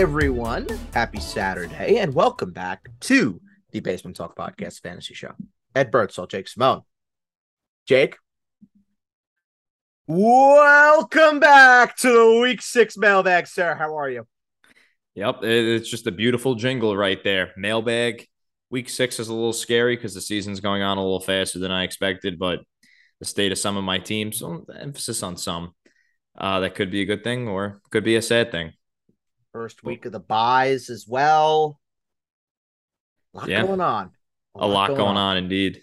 Everyone. Happy Saturday, and welcome back to the Basement Talk Podcast Fantasy Show. Ed Birdsall, Jake Simone. Jake, welcome back to the Week Six mailbag, sir. How are you? Yep, it's just a beautiful jingle right there. Mailbag. Week six is a little scary because the season's going on a little faster than I expected, but the state of some of my teams, emphasis on some, uh, that could be a good thing or could be a sad thing. First week of the buys as well. A lot yeah. going on. A, a lot, lot, going, going on. on indeed.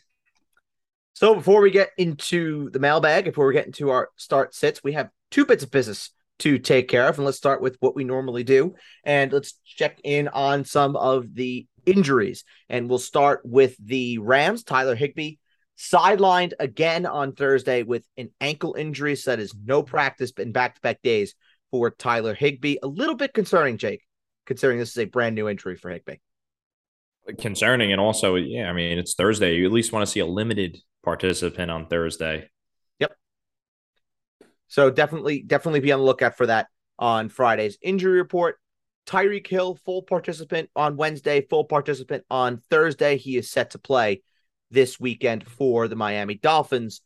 So before we get into the mailbag, before we get into our start sits, we have two bits of business to take care of. And let's start with what we normally do. And let's check in on some of the injuries. And we'll start with the Rams. Tyler Higbee sidelined again on Thursday with an ankle injury. So that is no practice in back to back days for Tyler Higbee. A little bit concerning, Jake, considering this is a brand new injury for Higbee. Concerning, and also, yeah, I mean, it's Thursday. You at least want to see a limited participant on Thursday. Yep. So definitely, definitely be on the lookout for that on Friday's injury report. Tyreek Hill, full participant on Wednesday, full participant on Thursday. He is set to play this weekend for the Miami Dolphins.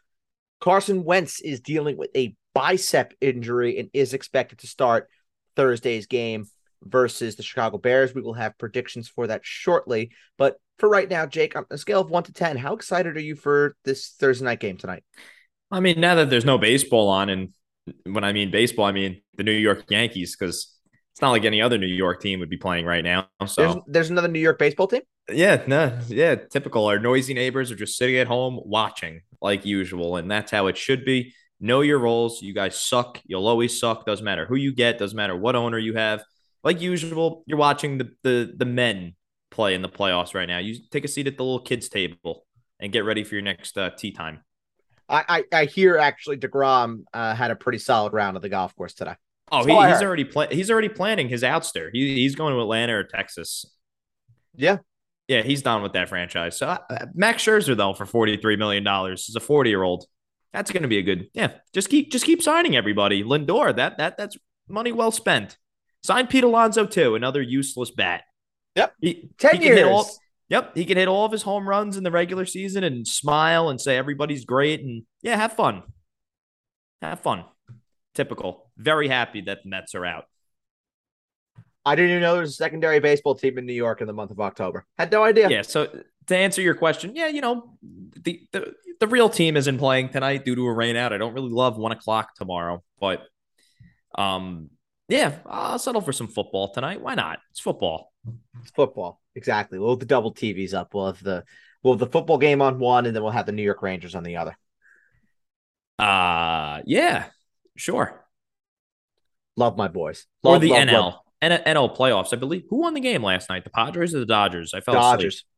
Carson Wentz is dealing with a bicep injury and is expected to start Thursday's game versus the Chicago Bears. We will have predictions for that shortly. But for right now, Jake, on a scale of one to 10, how excited are you for this Thursday night game tonight? I mean, now that there's no baseball on, and when I mean baseball, I mean the New York Yankees, because it's not like any other New York team would be playing right now. So there's, there's another New York baseball team? Yeah, no, yeah, typical. Our noisy neighbors are just sitting at home watching like usual, and that's how it should be. Know your roles. You guys suck. You'll always suck. Doesn't matter who you get. Doesn't matter what owner you have. Like usual, you're watching the the the men play in the playoffs right now. You take a seat at the little kids table and get ready for your next uh, tea time. I, I, I hear actually deGrom uh, had a pretty solid round of the golf course today. Oh, he, he's already pla- he's already planning his outster. He, he's going to Atlanta or Texas. Yeah, yeah, he's done with that franchise. So uh, Max Scherzer though for forty three million dollars is a forty year old. That's going to be a good. Yeah, just keep just keep signing everybody. Lindor, that that that's money well spent. Sign Pete Alonso too, another useless bat. Yep, he, ten he years. All, yep, he can hit all of his home runs in the regular season and smile and say everybody's great and yeah, have fun. Have fun. Typical. Very happy that the Mets are out. I didn't even know there was a secondary baseball team in New York in the month of October. Had no idea. Yeah. So to answer your question, yeah, you know, the the, the real team isn't playing tonight due to a rain out. I don't really love one o'clock tomorrow, but um, yeah, I'll settle for some football tonight. Why not? It's football. It's football. Exactly. We'll have the double TVs up. We'll have the we'll have the football game on one, and then we'll have the New York Rangers on the other. Uh yeah, sure. Love my boys. Love, or the love, NL. Love. NL playoffs. I believe who won the game last night? The Padres or the Dodgers? I fell Dodgers. asleep.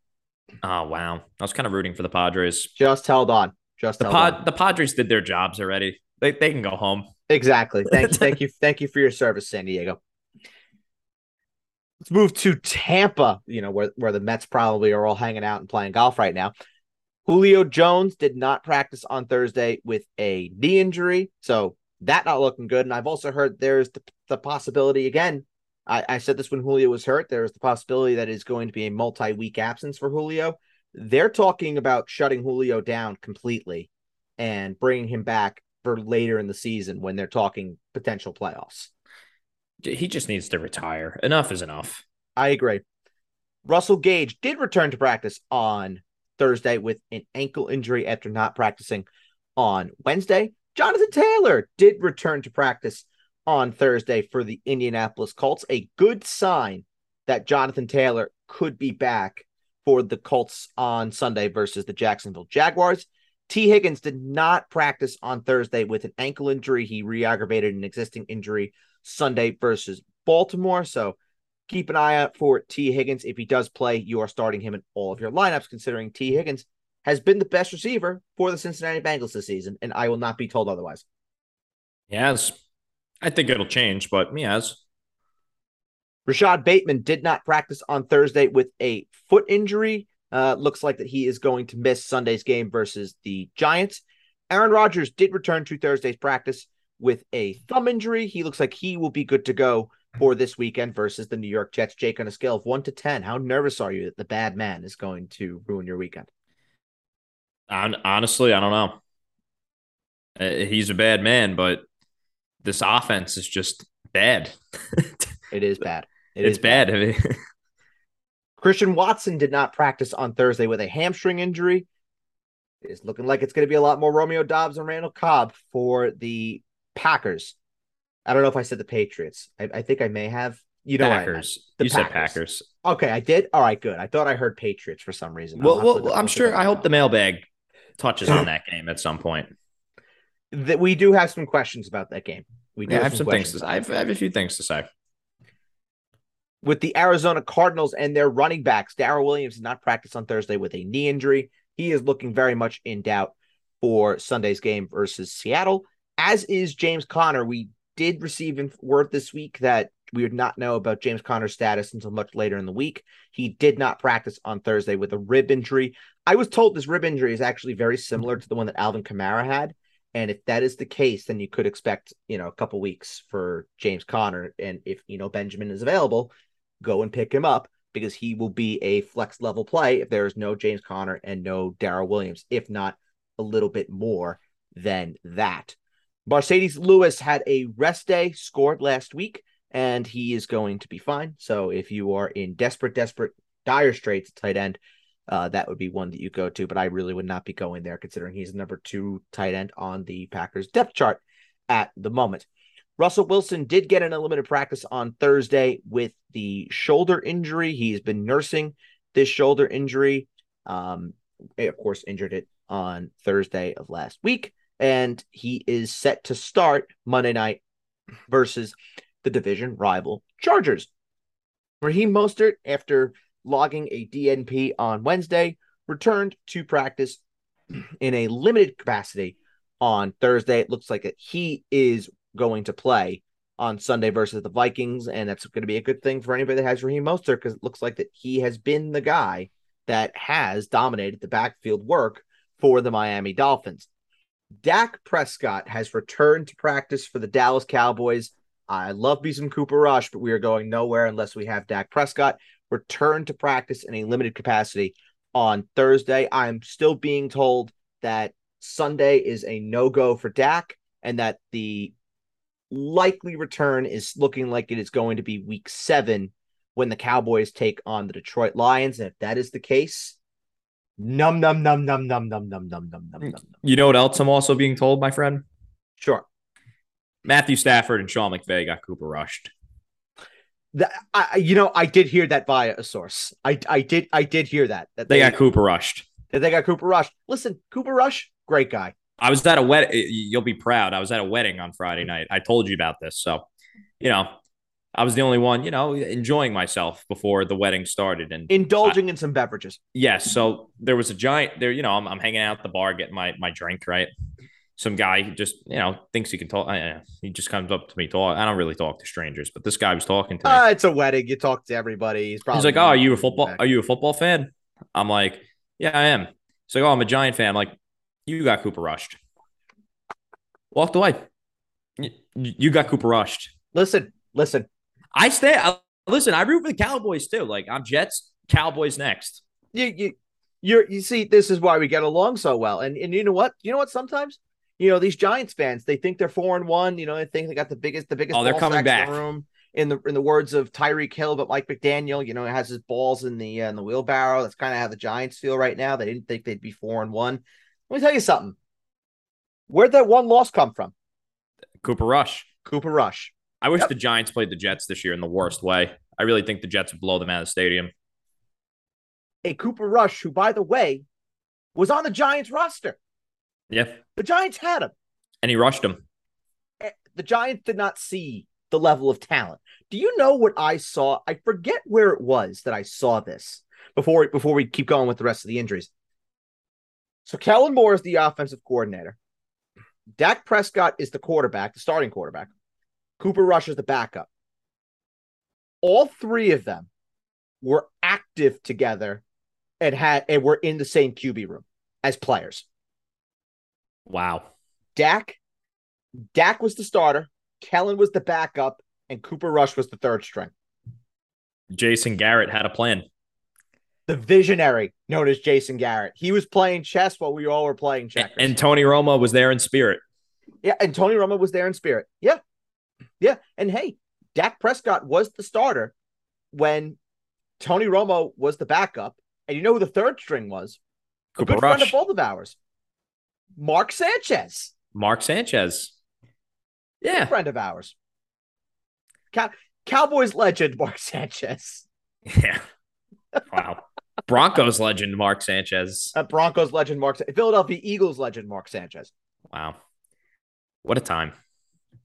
Oh wow, I was kind of rooting for the Padres. Just held on. Just the Pod, on. the Padres did their jobs already. They they can go home. Exactly. Thank you. thank you. Thank you for your service, San Diego. Let's move to Tampa. You know where where the Mets probably are all hanging out and playing golf right now. Julio Jones did not practice on Thursday with a knee injury, so that not looking good. And I've also heard there's the, the possibility again I, I said this when Julio was hurt. There's the possibility that is going to be a multi-week absence for Julio. They're talking about shutting Julio down completely and bringing him back for later in the season when they're talking potential playoffs. He just needs to retire. Enough is enough. I agree. Russell Gage did return to practice on Thursday with an ankle injury after not practicing on Wednesday. Jonathan Taylor did return to practice on Thursday for the Indianapolis Colts. A good sign that Jonathan Taylor could be back for the Colts on Sunday versus the Jacksonville Jaguars. Tee Higgins did not practice on Thursday with an ankle injury. He re aggravated an existing injury Sunday versus Baltimore. So keep an eye out for Tee Higgins. If he does play, you are starting him in all of your lineups, considering Tee Higgins has been the best receiver for the Cincinnati Bengals this season, and I will not be told otherwise. Yes, I think it'll change, but yes. Rashod Bateman did not practice on Thursday with a foot injury. Uh, looks like that he is going to miss Sunday's game versus the Giants. Aaron Rodgers did return to Thursday's practice with a thumb injury. He looks like he will be good to go for this weekend versus the New York Jets. Jake, on a scale of one to 10, how nervous are you that the bad man is going to ruin your weekend? Honestly, I don't know. Uh, he's a bad man, but this offense is just bad. it is bad. It it's is bad. bad. Christian Watson did not practice on Thursday with a hamstring injury. It's looking like it's going to be a lot more Romeo Doubs and Randall Cobb for the Packers. I don't know if I said the Patriots. I, I think I may have. You know, Packers. you Packers. said Packers. Okay, I did. All right, good. I thought I heard Patriots for some reason. Well, well I'm sure. I hope the mailbag touches on that game at some point. That we do have some questions about that game. We do yeah, have, have some, things to say. I have, I have a few things to say. With the Arizona Cardinals and their running backs, Darrell Williams did not practice on Thursday with a knee injury. He is looking very much in doubt for Sunday's game versus Seattle, as is James Conner. We did receive word this week that we would not know about James Conner's status until much later in the week. He did not practice on Thursday with a rib injury. I was told this rib injury is actually very similar to the one that Alvin Kamara had. And if that is the case, then you could expect, you know, a couple weeks for James Conner. And if, you know, Benjamin is available, go and pick him up because he will be a flex level play if there is no James Conner and no Darrell Williams, if not a little bit more than that. Marcedes Lewis had a rest day, scored last week, and he is going to be fine. So if you are in desperate, desperate, dire straits, tight end, uh, that would be one that you go to. But I really would not be going there considering he's number two tight end on the Packers depth chart at the moment. Russell Wilson did get an limited practice on Thursday with the shoulder injury. He's been nursing this shoulder injury. Um, of course, injured it on Thursday of last week, and he is set to start Monday night versus the division rival Chargers. Raheem Mostert, after logging a DNP on Wednesday, returned to practice in a limited capacity on Thursday. It looks like he is going to play on Sunday versus the Vikings, and that's going to be a good thing for anybody that has Raheem Mostert because it looks like that he has been the guy that has dominated the backfield work for the Miami Dolphins. Dak Prescott has returned to practice for the Dallas Cowboys. I love me some Cooper Rush, but we are going nowhere unless we have Dak Prescott return to practice in a limited capacity on Thursday. I'm still being told that Sunday is a no go for Dak and that the likely return is looking like it is going to be week seven when the Cowboys take on the Detroit Lions. And if that is the case, num num num num num num num num num num num. You know what else I'm also being told, my friend? Sure. Matthew Stafford and Sean McVay got Cooper rushed. That I, you know, I did hear that via a source. I, I did, I did hear that. That they, they got Cooper rushed. That they got Cooper rushed. Listen, Cooper Rush, great guy. I was at a wedding. You'll be proud. I was at a wedding on Friday night. I told you about this. So, you know, I was the only one, you know, enjoying myself before the wedding started and indulging I, in some beverages. Yes. So there was a giant there, you know, I'm, I'm hanging out at the bar getting my, my drink, right? Some guy just, you know, thinks he can talk. Uh, he just comes up to me talk. I don't really talk to strangers, but this guy was talking to me. Uh, it's a wedding. You talk to everybody. He's probably He's like, Oh, are you a football? Back. Are you a football fan? I'm like, Yeah, I am. He's like, Oh, I'm a giant fan. I'm like, you got Cooper rushed. Walked away. You got Cooper rushed. Listen, listen. I stay. I, listen, I root for the Cowboys too. Like I'm Jets, Cowboys next. You you you you see, this is why we get along so well. And and you know what? You know what? Sometimes you know these Giants fans, they think they're four and one. You know, they think they got the biggest the biggest. Oh, they're coming back. In the room. In the in the words of Tyreek Hill, but Mike McDaniel, you know, has his balls in the uh, in the wheelbarrow. That's kind of how the Giants feel right now. They didn't think they'd be four and one. Let me tell you something. Where'd that one loss come from? Cooper Rush. Cooper Rush. I wish yep. the Giants played the Jets this year in the worst way. I really think the Jets would blow them out of the stadium. A Cooper Rush, who, by the way, was on the Giants roster. Yeah. The Giants had him. And he rushed him. Eh, the Giants did not see the level of talent. Do you know what I saw? I forget where it was that I saw this before before we keep going with the rest of the injuries. So Kellen Moore is the offensive coordinator. Dak Prescott is the quarterback, the starting quarterback. Cooper Rush is the backup. All three of them were active together and had and were in the same QB room as players. Wow. Dak, Dak was the starter, Kellen was the backup, and Cooper Rush was the third string. Jason Garrett had a plan. The visionary known as Jason Garrett. He was playing chess while we all were playing checkers. And Tony Romo was there in spirit. Yeah, and Tony Romo was there in spirit. Yeah. Yeah. And hey, Dak Prescott was the starter when Tony Romo was the backup. And you know who the third string was? Cooper a good friend Rush. of both of ours. Mark Sanchez. Mark Sanchez. Yeah. friend of ours. Cow- Cowboys legend Mark Sanchez. Yeah. Wow. Broncos legend Mark Sanchez. Uh, Broncos legend Mark Sa- Philadelphia Eagles legend Mark Sanchez. Wow. What a time.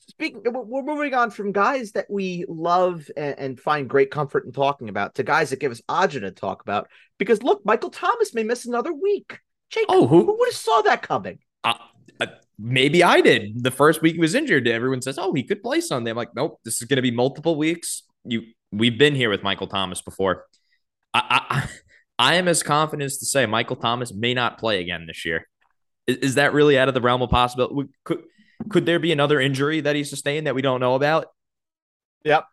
Speaking, we're we're moving on from guys that we love and, and find great comfort in talking about to guys that give us agita to talk about. Because look, Michael Thomas may miss another week. Jake, Oh, who who? would have saw that coming? Uh, uh, maybe I did. The first week he was injured, everyone says, "Oh, he could play Sunday." I'm like, "Nope, this is going to be multiple weeks." You, we've been here with Michael Thomas before. I, I, I am as confident as to say Michael Thomas may not play again this year. Is, is that really out of the realm of possibility? Could, could there be another injury that he sustained that we don't know about? Yep.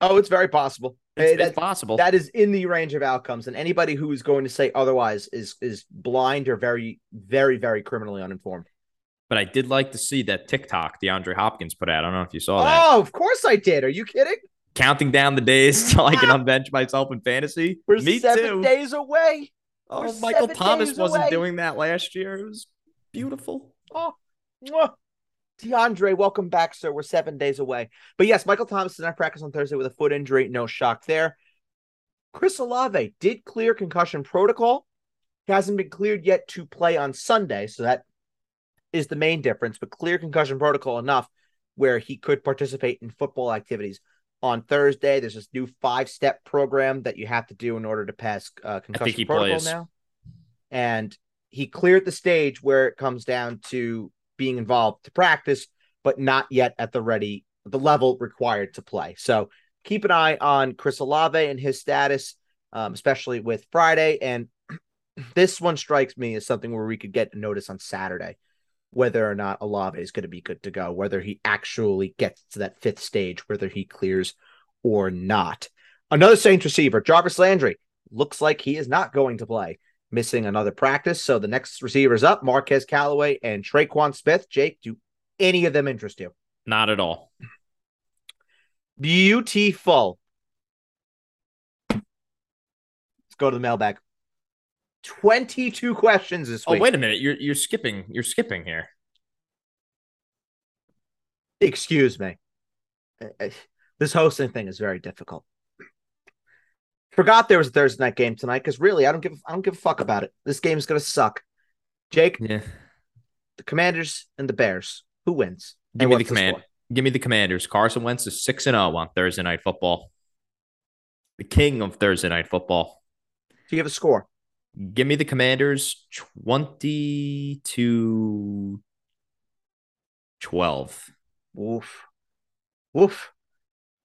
Oh, it's very possible. It's, Hey, it's that- possible. that is in the range of outcomes, and anybody who is going to say otherwise is is blind or very, very, very criminally uninformed. but I did like to see that TikTok DeAndre Hopkins put out. I don't know if you saw that. Oh, of course I did. Are you kidding? Counting down the days till I can ah! unbench myself in fantasy. We're Me seven too. days away. Oh, We're Michael Thomas wasn't away. doing that last year. It was beautiful. Oh. DeAndre, welcome back, sir. We're seven days away. But yes, Michael Thomas did not practice on Thursday with a foot injury. No shock there. Chris Olave did clear concussion protocol. He hasn't been cleared yet to play on Sunday, so that is the main difference. But clear concussion protocol enough where he could participate in football activities. On Thursday, there's this new five step program that you have to do in order to pass uh, concussion protocol plays. now. And he cleared the stage where it comes down to being involved to practice, but not yet at the ready, the level required to play. So keep an eye on Chris Olave and his status, um, especially with Friday. And this one strikes me as something where we could get a notice on Saturday whether or not Olave is going to be good to go, whether he actually gets to that fifth stage, whether he clears or not. Another Saints receiver, Jarvis Landry, looks like he is not going to play, missing another practice. So the next receivers up, Marquez Callaway and Tre'Quan Smith. Jake, do any of them interest you? Not at all. Beautiful. Let's go to the mailbag. 22 questions this Oh, wait a minute. You're you're skipping. You're skipping here. Excuse me. Uh, uh, This hosting thing is very difficult. Forgot there was a Thursday night game tonight because really, I don't give I don't give a fuck about it. This game is gonna suck. Jake, Yeah. the Commanders and the Bears. Who wins? Give me the command. score? Give me the Commanders. Carson Wentz is six and zero on Thursday night football. The king of Thursday night football. Do you have a score? Give me the Commanders twenty to twelve. Woof. Woof.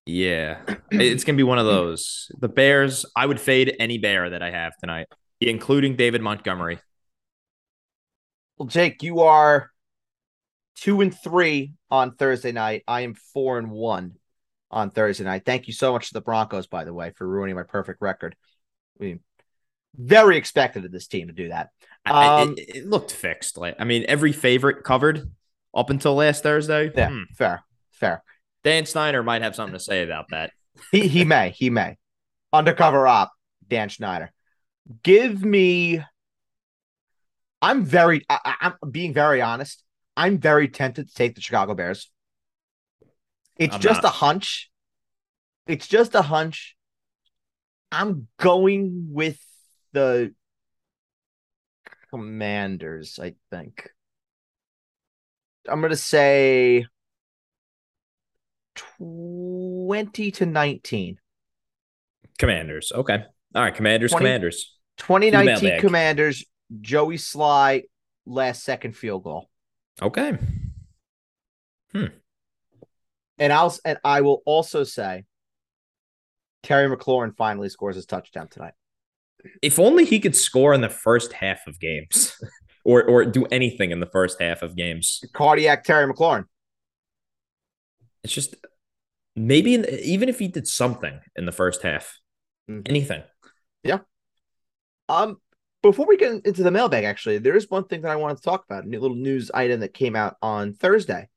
Yeah, it's gonna be one of those. The Bears. I would fade any bear that I have tonight, including David Montgomery. Well, Jake, you are two and three on Thursday night. I am four and one on Thursday night. Thank you so much to the Broncos, by the way, for ruining my perfect record. I mean, very expected of this team to do that. Um, it, it looked fixed. Like I mean, every favorite covered up until last Thursday. Yeah, Hmm. fair, fair. Dan Snyder might have something to say about that. He he may, he may. Undercover op, Dan Schneider. Give me. I'm very. I, I'm being very honest. I'm very tempted to take the Chicago Bears. It's I'm just not. a hunch. It's just a hunch. I'm going with the Commanders. I think. I'm gonna say twenty to nineteen. Commanders. Okay. All right. Commanders. 20 Commanders. 2019. Commanders, Joey Slye, last second field goal. Okay. Hmm. And I'll and I will also say Terry McLaurin finally scores his touchdown tonight. If only he could score in the first half of games, or or do anything in the first half of games. Cardiac Terry McLaurin. It's just Maybe in, even if he did something in the first half, Mhm. anything. Yeah. Um, before we get into the mailbag, actually, there is one thing that I wanted to talk about. A new little news item that came out on Thursday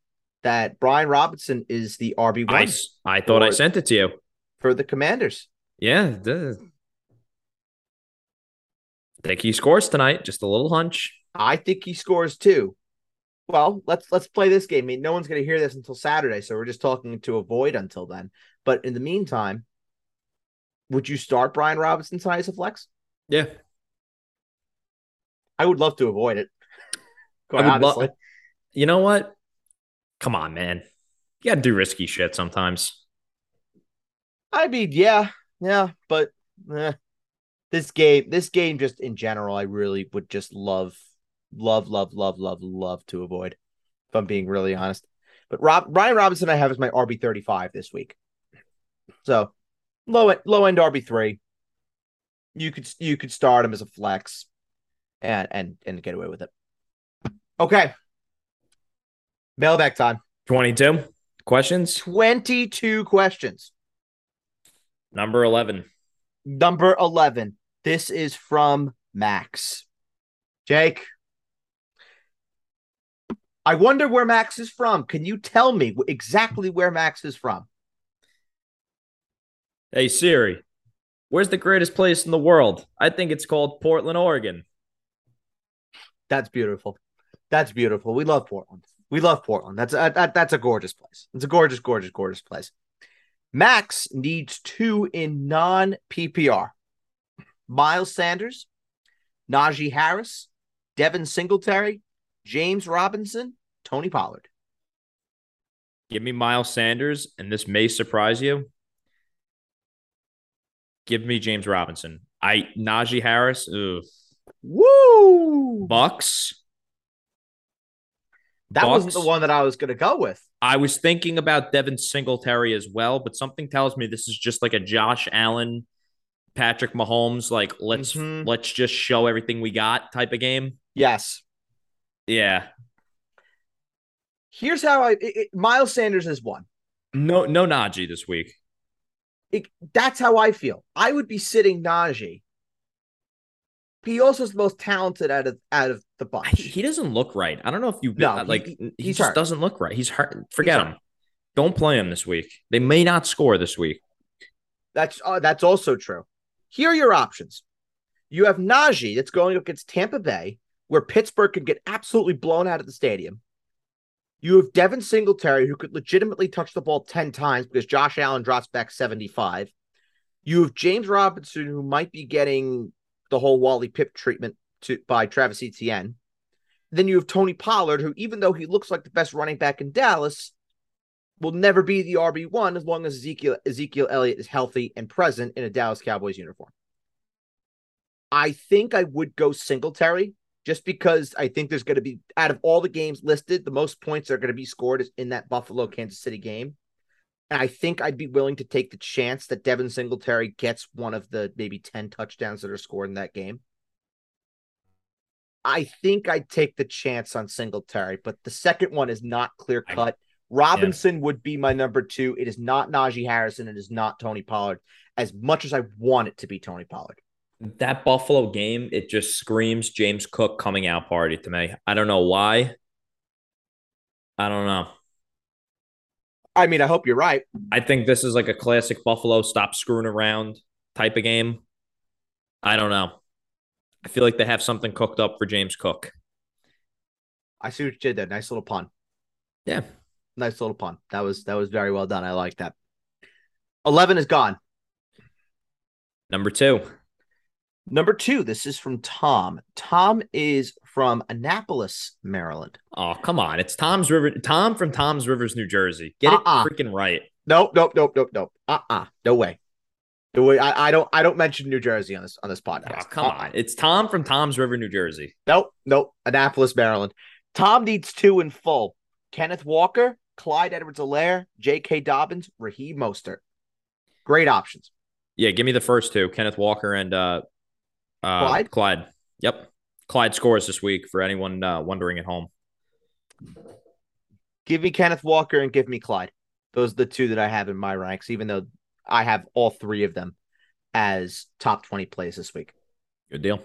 that Brian Robinson is the RB I, one s- I thought I sent it to you. for the Commanders. Yeah. the- think he scores tonight. Just a little hunch. I think he scores too. Well, let's let's play this game. I mean, no one's going to hear this until Saturday, so we're just talking to avoid until then. But in the meantime, would you start Brian Robinson tonight as a flex? Yeah. I would love to avoid it. Quite would lo- honestly, You know what? Come on, man. You got to do risky shit sometimes. I mean, yeah, yeah, but eh, this game, this game, just in general, I really would just love, love, love, love, love, love to avoid. If I'm being really honest, but Rob Ryan Robinson, I have as my RB thirty five this week. So low end, low end RB three. You could you could start him as a flex, and and and get away with it. Okay. Mailbag time. 22 questions. Twenty two questions. Number 11. Number 11. This is from Max. Jake. I wonder where Max is from. Can you tell me exactly where Max is from? Hey, Siri, where's the greatest place in the world? I think it's called Portland, Oregon. That's beautiful. That's beautiful. We love Portland. We love Portland. That's a, that, that's a gorgeous place. It's a gorgeous, gorgeous, gorgeous place. Max needs two in non PPR. Miles Sanders, Najee Harris, Devin Singletary, James Robinson, Tony Pollard. Give me Miles Sanders, and this may surprise you. Give me James Robinson. I Najee Harris. Ooh. Woo! Bucks. That wasn't the one that I was going to go with. I was thinking about Devin Singletary as well, but something tells me this is just like a Josh Allen, Patrick Mahomes, like let's Mhm. let's just show everything we got type of game. Yes. Yeah. Here's how I it, it- Miles Sanders is one. No, no Najee this week. It, that's how I feel. I would be sitting Najee. He also is the most talented out of out of the bunch. He doesn't look right. I don't know if you've No, he- like he- he, just hurt. doesn't look right. He's hurt. Forget He's him. Don't play him this week. They may not score this week. That's uh, that's also true. Here are your options. You have Najee that's going up against Tampa Bay, where Pittsburgh could get absolutely blown out of the stadium. You have Devin Singletary, who could legitimately touch the ball 10 times because Josh Allen drops back 75. You have James Robinson, who might be getting the whole Wally Pipp treatment to, by Travis Etienne. Then you have Tony Pollard, who, even though he looks like the best running back in Dallas, will never be the RB1 as long as Ezekiel, Ezekiel Elliott is healthy and present in a Dallas Cowboys uniform. I think I would go Singletary just because I think there's going to be, out of all the games listed, the most points are going to be scored is in that Buffalo Kansas City game. And I think I'd be willing to take the chance that Devin Singletary gets one of the maybe 10 touchdowns that are scored in that game. I think I'd take the chance on Singletary, but the second one is not clear cut. Robinson would be my number two. It is not Najee Harrison. It is not Tony Pollard. As much as I want it to be Tony Pollard. That Buffalo game, it just screams James Cook coming out party to me. I don't know why. I don't know. I mean, I hope you're right. I think this is like a classic Buffalo stop screwing around type of game. I don't know. I feel like they have something cooked up for James Cook. I see what you did there. Nice little pun. Yeah. Nice little pun. That was that was very well done. I like that. Eleven is gone. Number two. Number two. This is from Tom. Tom is from Annapolis, Maryland. Oh, come on. It's Toms River. Tom from Toms Rivers, New Jersey. Get Uh-uh. it freaking right. Nope, nope, nope, nope, nope. Uh uh No way. No way. I, I don't I don't mention New Jersey on this on this podcast. Oh, come Uh-uh. on. It's Tom from Toms River, New Jersey. Nope, nope. Annapolis, Maryland. Tom needs two in full. Kenneth Walker, Clyde Edwards-Helaire, J.K. Dobbins, Raheem Mostert. Great options. Yeah, give me the first two Kenneth Walker and uh, uh, Clyde? Clyde. Yep. Clyde scores this week for anyone uh, wondering at home. Give me Kenneth Walker and give me Clyde. Those are the two that I have in my ranks, even though I have all three of them as top 20 plays this week. Good deal.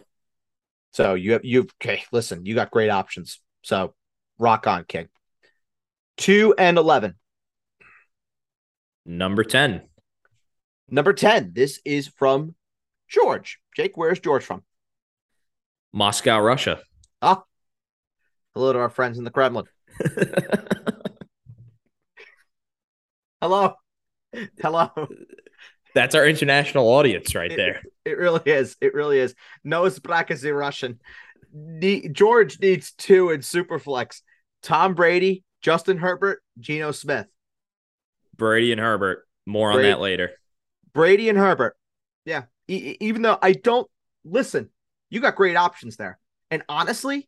So you have you okay, listen, you got great options. So rock on, King. Two and eleven. Number 10. Number 10. This is from George. Jake, where's George from? Moscow, Russia. Ah. Hello to our friends in the Kremlin. Hello. Hello. That's our international audience right there. It, it really is. It really is. No Sprakasy Russian. Ne- George needs two in Superflex. Tom Brady, Justin Herbert, Geno Smith. Brady and Herbert. More on that later. Brady and Herbert. Yeah. E- even though I don't listen, you got great options there. And honestly,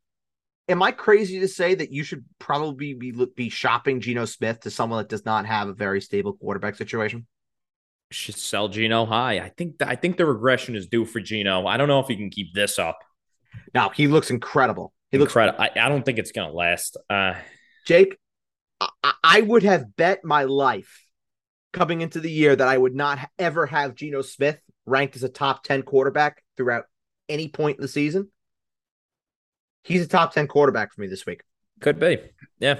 am I crazy to say that you should probably be be shopping Geno Smith to someone that does not have a very stable quarterback situation? Should sell Geno high. I think I think the regression is due for Geno. I don't know if he can keep this up. Now he looks incredible. He looks Incredible. I, I don't think it's gonna last. Uh Jake. I, I- I would have bet my life coming into the year that I would not ever have Geno Smith ranked as a top ten quarterback throughout any point in the season. He's a top ten quarterback for me this week. could be. Yeah.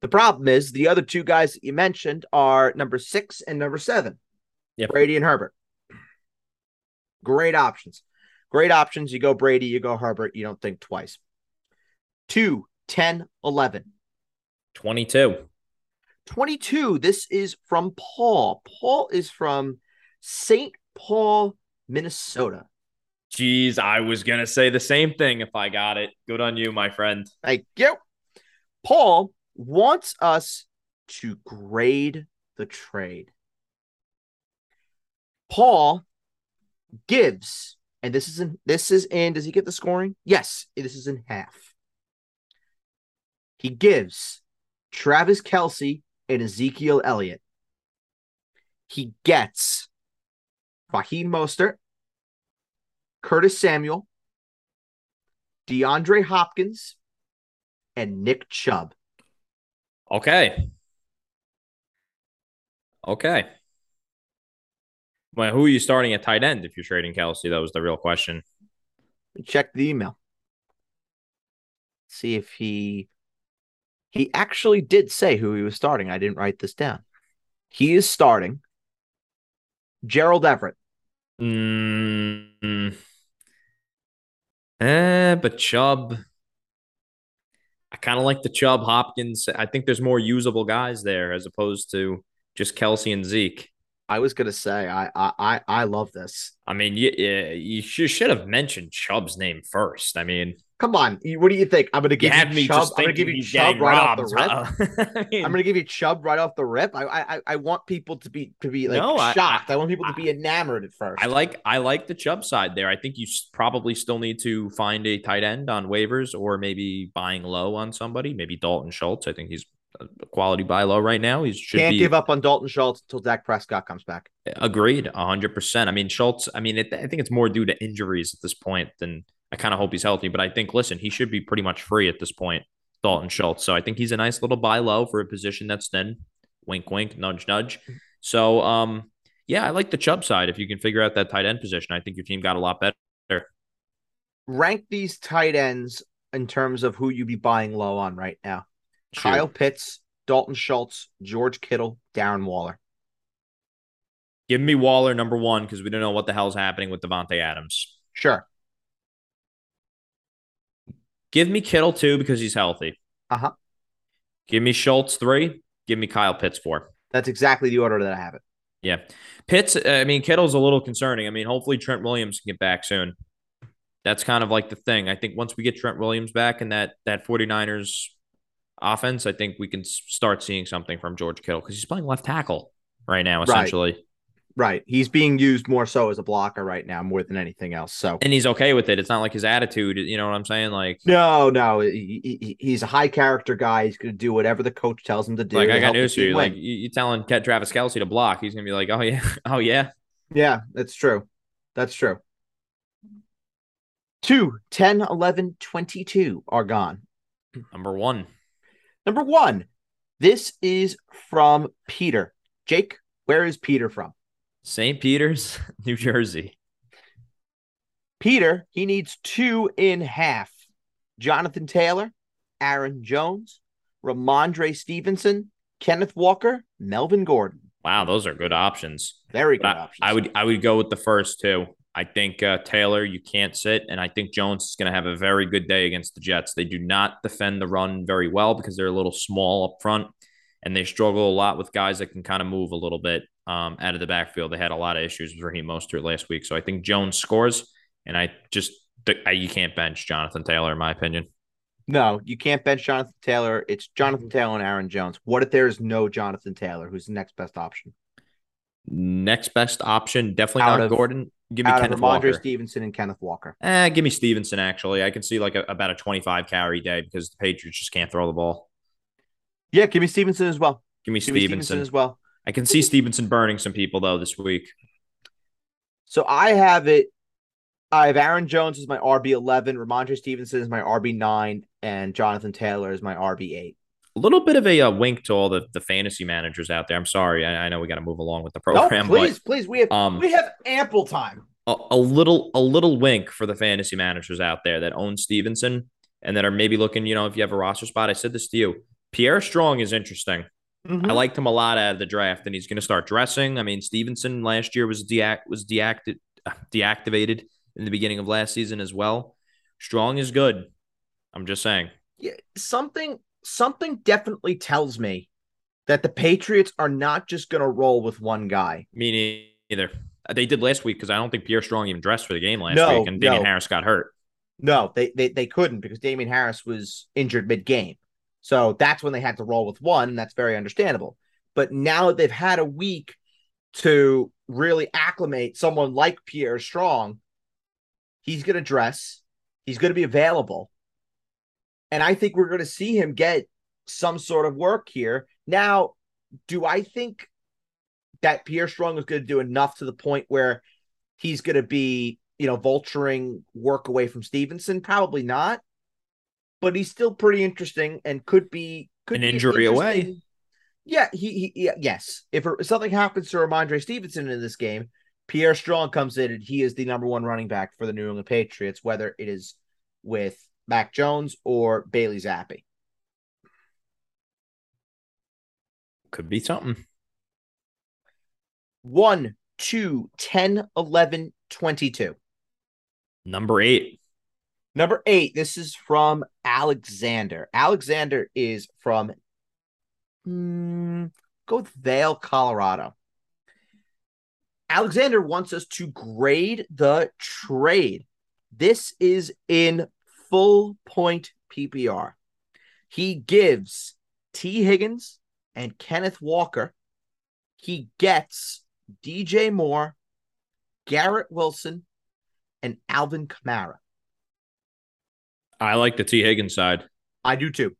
The problem is the other two guys that you mentioned are number six and number seven. Yep. Brady and Herbert. Great options. Great options. You go Brady, you go Herbert. You don't think twice. Two, 10, 11. 22. 22. This is from Paul. Paul is from St. Paul, Minnesota. Jeez, I was gonna say the same thing if I got it. Good on you, my friend. Thank you. Paul wants us to grade the trade. Paul gives, and this is in this is in. Does he get the scoring? Yes, this is in half. He gives Travis Kelce and Ezekiel Elliott. He gets Raheem Mostert, Curtis Samuel, DeAndre Hopkins, and Nick Chubb. Okay. Okay. Well, who are you starting at tight end if you're trading Kelce? That was the real question. Check the email. See if he he actually did say who he was starting. I didn't write this down. He is starting Gerald Everett. Mm, eh, but Chubb. I kind of like the Chubb Hopkins. I think there's more usable guys there as opposed to just Kelce and Zeke. I was gonna say I I I, I love this. I mean, you, you should should have mentioned Chubb's name first. I mean, Come on, what do you think? I'm gonna give you, me Chubb. I'm gonna give you Chubb right off the robbed. rip. I I'm gonna give you Chubb right off the rip. I I I want people to be to be like No, shocked. I, I- want people to be enamored at first. I like I like the Chubb side there. I think you probably still need to find a tight end on waivers or maybe buying low on somebody. Maybe Dalton Schultz. I think he's a quality buy low right now. He should Can't be give up on Dalton Schultz until Dak Prescott comes back. agreed, hundred percent. I mean Schultz. I mean it, I think it's more due to injuries at this point than I kind of hope he's healthy. But I think listen, he should be pretty much free at this point. Dalton Schultz. So I think he's a nice little buy low for a position that's thin. Wink, wink, nudge, nudge. So um, yeah, I like the Chubb side. If you can figure out that tight end position, I think your team got a lot better. rank these tight ends in terms of who you'd be buying low on right now. Shoot. Kyle Pitts, Dalton Schultz, George Kittle, Darren Waller. Give me Waller number one because we don't know what the hell's happening with Davante Adams. Sure. Give me Kittle two because he's healthy. Uh-huh. Give me Schultz three. Give me Kyle Pitts four. That's exactly the order that I have it. Yeah. Pitts, I mean, Kittle's a little concerning. I mean, hopefully Trent Williams can get back soon. That's kind of like the thing. I think once we get Trent Williams back in that that 49ers offense, I think we can start seeing something from George Kittle because he's playing left tackle right now, essentially. Right. He's being used more so as a blocker right now, more than anything else. So And he's okay with it. It's not like his attitude, you know what I'm saying? Like, no, no, he- he- he's a high character guy. He's going to do whatever the coach tells him to do. like to I got news for you. win. Like, you, telling Travis Kelce to block, he's gonna be like, oh yeah, oh yeah. Yeah, that's true. That's true. 2, 10, 11, 22 are gone. Number one. Number one, This is from Peter. Jake, where is Peter from? St. Peter's, New Jersey. Peter, he needs two in half. Jonathan Taylor, Aaron Jones, Rhamondre Stevenson, Kenneth Walker, Melvin Gordon. Wow, those are good options. Very good I, options. I would I would go with the first two. I think uh, Taylor you can't sit, and I think Jones is going to have a very good day against the Jets. They do not defend the run very well because they're a little small up front, and they struggle a lot with guys that can kind of move a little bit um, out of the backfield. They had a lot of issues with Raheem Mostert last week, so I think Jones scores, and I just you can't bench Jonathan Taylor in my opinion. No, you can't bench Jonathan Taylor. It's Jonathan Taylor and Aaron Jones. What if there is no Jonathan Taylor? Who's the next best option? Next best option, definitely Out not of- Gordon. Give me Out Kenneth of Rhamondre Walker. Stevenson and Kenneth Walker. Eh, give me Stevenson. Actually, I can see like a, about a twenty-five carry day because the Patriots just can't throw the ball. Yeah, give me Stevenson as well. Give me Give me Stevenson. Stevenson as well. I can see Stevenson burning some people though this week. So I have it. I have Aaron Jones as my RB eleven, Rhamondre Stevenson is my RB nine, and Jonathan Taylor is my RB eight. A little bit of a uh, wink to all the, the fantasy managers out there. I'm sorry, I, I know we got to move along with the No, program, please, please, we have um, we have ample time. a, a little a little wink for the fantasy managers out there that own Stevenson and that are maybe looking. You know, if you have a roster spot, I said this to you. Pierre Strong is interesting. Mhm. I liked him a lot out of the draft, and he's going to start dressing. I mean, Stevenson last year was deact was deacti- deactivated in the beginning of last season as well. Strong is good. I'm just saying. yeah, something something definitely tells me that the Patriots are not just going to roll with one guy. Me neither. They did last week because I don't think Pierre Strong even dressed for the game last No, week, and Damien no. Harris got hurt. No, they they they couldn't because Damien Harris was injured mid game. So that's when they had to roll with one, and that's very understandable. But now that they've had a week to really acclimate someone like Pierre Strong, he's going to dress, he's going to be available. And I think we're going to see him get some sort of work here. Now, do I think that Pierre Strong is going to do enough to the point where he's going to be, you know, vulturing work away from Stevenson? Probably not. But he's still pretty interesting and could be could An be injury away. Yeah, he, he yeah, yes. If something happens to Rhamondre Stevenson in this game, Pierre Strong comes in and he is the number one running back for the New England Patriots, whether it is with Mac Jones or Bailey Zappe. Could be something. 1, 2, 10, 11, 22. Number eight. Number eight, this is from Alexander. Alexander is from, hmm, go with Vail, Colorado. Alexander wants us to grade the trade. This is in full point PPR. He gives Tee Higgins and Kenneth Walker. He gets DJ Moore, Garrett Wilson, and Alvin Kamara. I like the Tee Higgins side. I do too.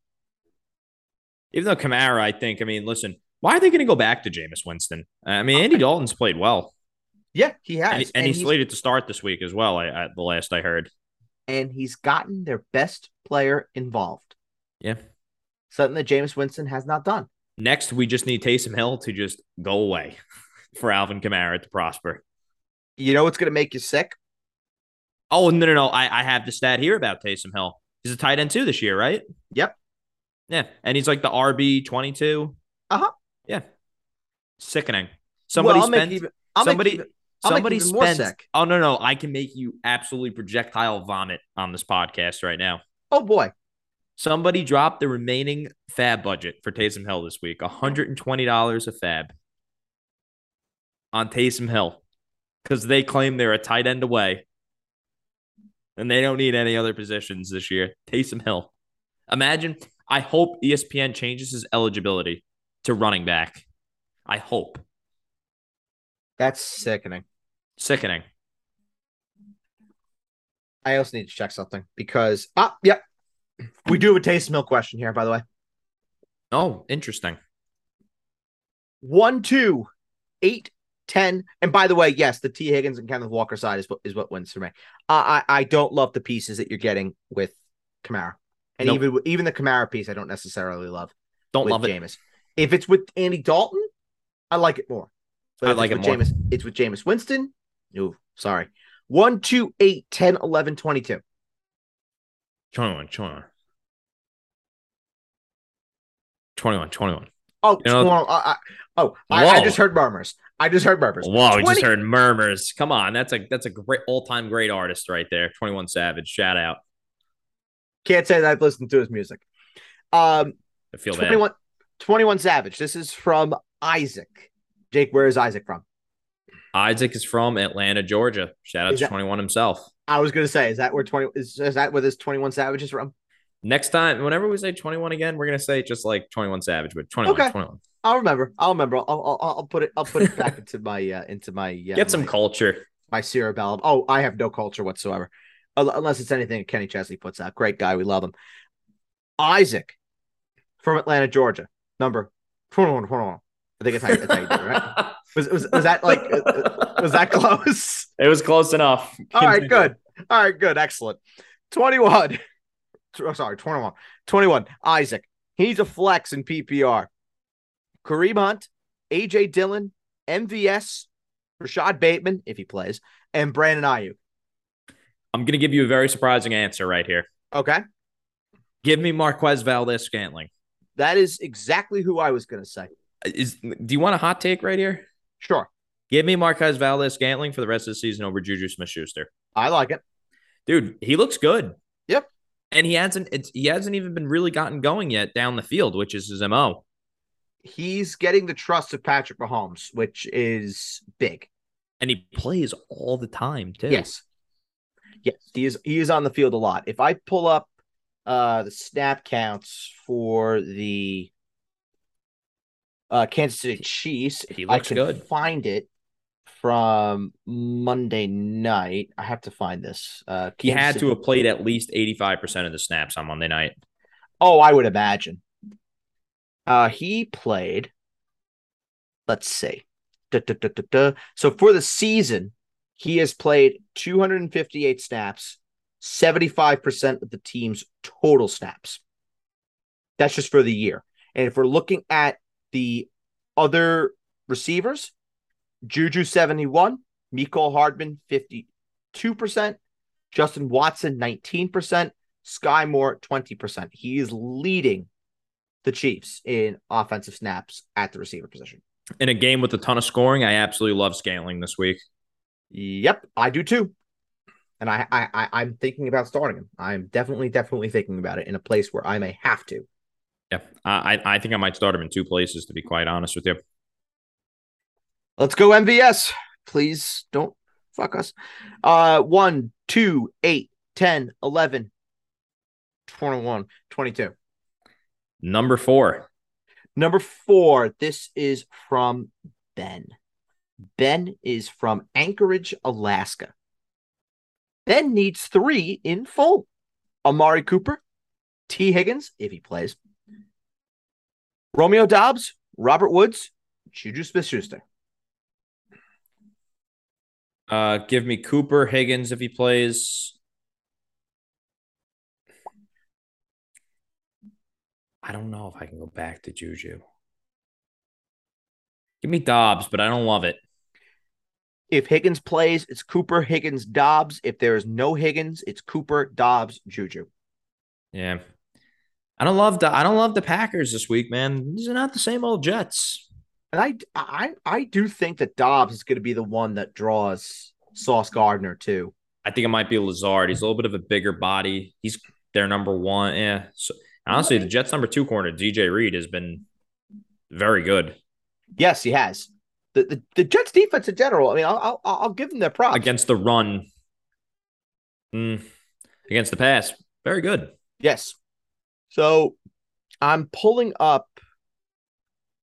Even though Kamara, I think, I mean, listen, why are they going to go back to Jameis Winston? I mean, Andy Dalton's played well, Yeah, he has. and, he- and he's slated to start this week as well. I, I the last I heard. and he's gotten their best player involved. Yeah. Something that Jameis Winston has not done. Next, we just need Taysom Hill to just go away for Alvin Kamara to prosper. You know what's going to make you sick? Oh no, no, no! I, I have the stat here about Taysom Hill. He's a tight end too this year, right? Yep. Yeah, and he's like the RB twenty two. Uh-huh. Yeah. Sickening. Somebody well, spent even, somebody I'll somebody spent. Oh no, no! I can make you absolutely projectile vomit on this podcast right now. Oh boy, Somebody dropped the remaining FAAB budget for Taysom Hill this week, $120 a FAAB on Taysom Hill because they claim they're a tight end away and they don't need any other positions this year. Taysom Hill. Imagine, I hope ESPN changes his eligibility to running back. I hope. that's sickening. Sickening. I also need to check something because ah, yep, we do have a Taysom Hill question here. By the way, Oh, interesting. one, two, eight, ten, and by the way, yes, the Tee Higgins and Kenneth Walker side is what is what wins for me. Uh, I I don't love the pieces that you're getting with Kamara, and Nope. even even the Kamara piece, I don't necessarily love. Don't love it. Jameis. If it's with Andy Dalton, I like it more. But I like it with more. Jameis, it's with Jameis Winston. No, sorry. 1, 2, 8, 10, 11, 22. 21, 21. 21, 21. Oh, You know- 21, I- I- oh, I, I just heard murmurs. I just heard murmurs. Whoa, we 20 just heard murmurs. Come on, that's a that's a great all-time great artist right there. 21 Savage. Shout out. Can't say that I've listened to his music. Um, I feel bad. 21, 21 Savage. This is from Isaac. Jake, where is Isaac from? Isaac is from Atlanta, Georgia. Shout out Is to that- 21 himself. I was gonna say, is that where 20 is, is that where this 21 Savage is from? Next time, whenever we say 21 again, we're gonna say just like 21 Savage, but 21, Okay. 21. I'll remember. I'll remember. I'll, I'll, I'll put it. I'll put it back into my uh, into my uh, Get some my, culture. my cerebellum. Oh, I have no culture whatsoever, unless it's anything Kenny Chesney puts out. Great guy, we love him. Isaac from Atlanta, Georgia, number 21, 21. I think it's how, that's how you do it, right? Was, was was that like uh, was that close? It was close enough. All right, good. All right, good, excellent. 21. Oh, sorry, 21. 21. Isaac. He's a flex in PPR. Kareem Hunt, AJ Dillon, MVS, Rashod Bateman, if he plays, and Brandon Aiyuk. I'm gonna give you a very surprising answer right here. Okay. Give me Marquez Valdes-Scantling. That is exactly who I was going to say. Is do you want a hot take right here? Sure. Give me Marquez Valdes-Scantling for the rest of the season over Juju Smith Schuster. I like it. Dude, he looks good. Yep. And he hasn't it's he hasn't even been really gotten going yet down the field, which is his MO. He's getting the trust of Patrick Mahomes, which is big. And he plays all the time, too. Yes. Yes, he is he is on the field a lot. If I pull up uh the snap counts for the uh Kansas City Chiefs, I can good. find it from Monday night. I have to find this. Uh He had to have played at least 85% of the snaps on Monday night. Oh, I would imagine. Uh he played let's see. Duh, duh, duh. So for the season, he has played 258 snaps, 75% of the team's total snaps. That's just for the year. And if we're looking at the other receivers, Juju 71, Mecole Hardman 52%, Justin Watson 19%, Skyy Moore 20%. He is leading the Chiefs in offensive snaps at the receiver position. In a game with a ton of scoring, I absolutely love Scantling this week. Yep, I do too. And I, I, I I'm thinking about starting him. I'm definitely, definitely thinking about it in a place where I may have to. Yeah, I, I I think I might start him in two places, to be quite honest with you. Let's go MVS. Please don't fuck us. Uh 1, 2, 8, 10, 11, 21, 22. Number four. Number four, this is from Ben. Ben is from Anchorage, Alaska. Ben needs three in full Amari Cooper, Tee Higgins, if he plays, Romeo Doubs, Robert Woods, Juju Smith Schuster. Uh, give me Cooper Higgins if he plays. I don't know if I can go back to Juju. Give me Doubs, but I don't love it. If Higgins plays, it's Cooper, Higgins, Doubs. If there is no Higgins, it's Cooper, Doubs, Juju. Yeah. I don't love the I don't love the Packers this week, man. These are not the same old Jets. And I, I, I do think that Doubs is going to be the one that draws Sauce Gardner too. I think it might be Lazard. He's a little bit of a bigger body. He's their number one. Yeah. So honestly, the Jets number two corner, DJ Reed, has been very good Yes, he has. The, the the Jets defense in general. I mean, I'll I'll, I'll give them their props against the run. Mm, against the pass. Very good. Yes. So I'm pulling up.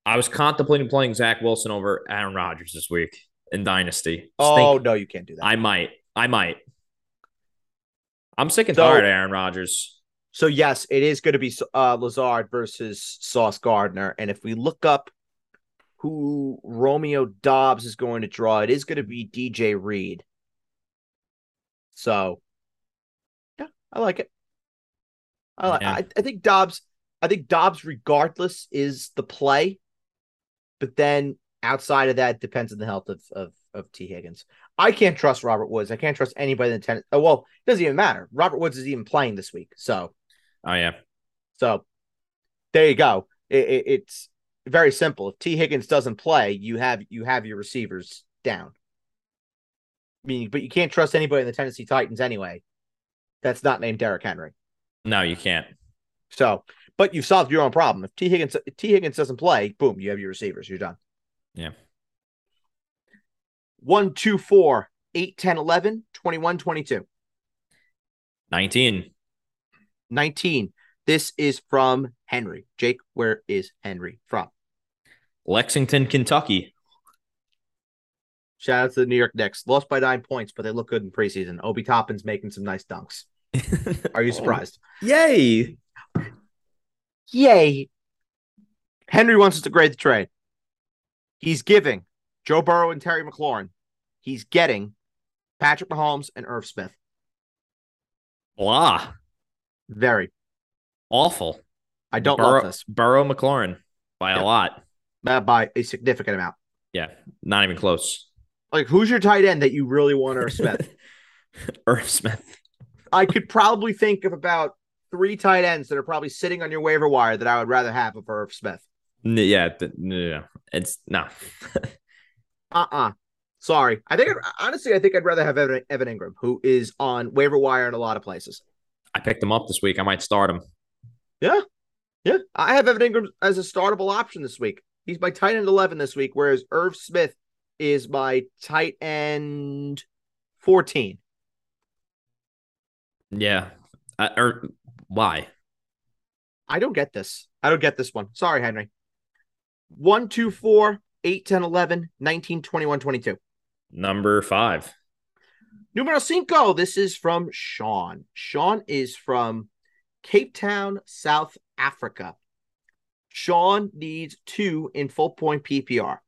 I was contemplating playing Zach Wilson over Aaron Rodgers this week in Dynasty. Oh Think- no, you can't do that. I might. I might. I'm sick and So- tired of Aaron Rodgers. so yes, it is going to be uh, Lazard versus Sauce Gardner, and if we look up who Romeo Doubs is going to draw, it is going to be DJ Reed. So, yeah, I like it. I like. Yeah. I, I think Doubs. I think Doubs, regardless, is the play But then outside of that, depends on the health of of of Tee Higgins. I can't trust Robert Woods. I can't trust anybody in the tennis. Oh, well, it doesn't even matter. Robert Woods is even playing this week. So, oh, yeah. So there you go. It, it, it's very simple. If Tee Higgins doesn't play, you have you have your receivers down. I mean, but you can't trust anybody in the Tennessee Titans anyway. That's not named Derrick Henry. No, you can't. So, but you've solved your own problem. If Tee Higgins if Tee Higgins doesn't play, boom, you have your receivers. You're done. Yeah. 1, 2, 4, 8, 10, 11, 21, 22. 19. 19. This is from Henry. Jake, where is Henry from? Lexington, Kentucky. Shout out to the New York Knicks. Lost by nine points, but they look good in preseason. Obi Toppin's making some nice dunks. Are you surprised? Yay. Yay. Henry wants us to grade the trade. He's giving Joe Burrow and Terry McLaurin. He's getting Patrick Mahomes and Irv Smith. Blah. Very. Awful. I don't Burrow, love this. Burrow McLaurin by Yeah. a lot. Uh, by a significant amount. Yeah. Not even close. Like, who's your tight end that you really want Irv Smith? Irv Smith. I could probably think of about three tight ends that are probably sitting on your waiver wire that I would rather have of Irv Smith. Yeah. th- no. It's no. Uh uh Sorry. I think, honestly, I think I'd rather have Evan, Evan Engram, who is on waiver wire in a lot of places. I picked him up this week. I might start him. Yeah. Yeah. I have Evan Engram as a startable option this week. He's my tight end 11 this week, whereas Irv Smith is my tight end 14. Yeah. Uh, or why? I don't get this. I don't get this one. Sorry, Henry. 1, 2, 4, 8, 10, 11, 19, 21, 22. Number five. Numero cinco. This is from Sean. Sean is from Cape Town, South Africa. Sean needs two in full point PPR.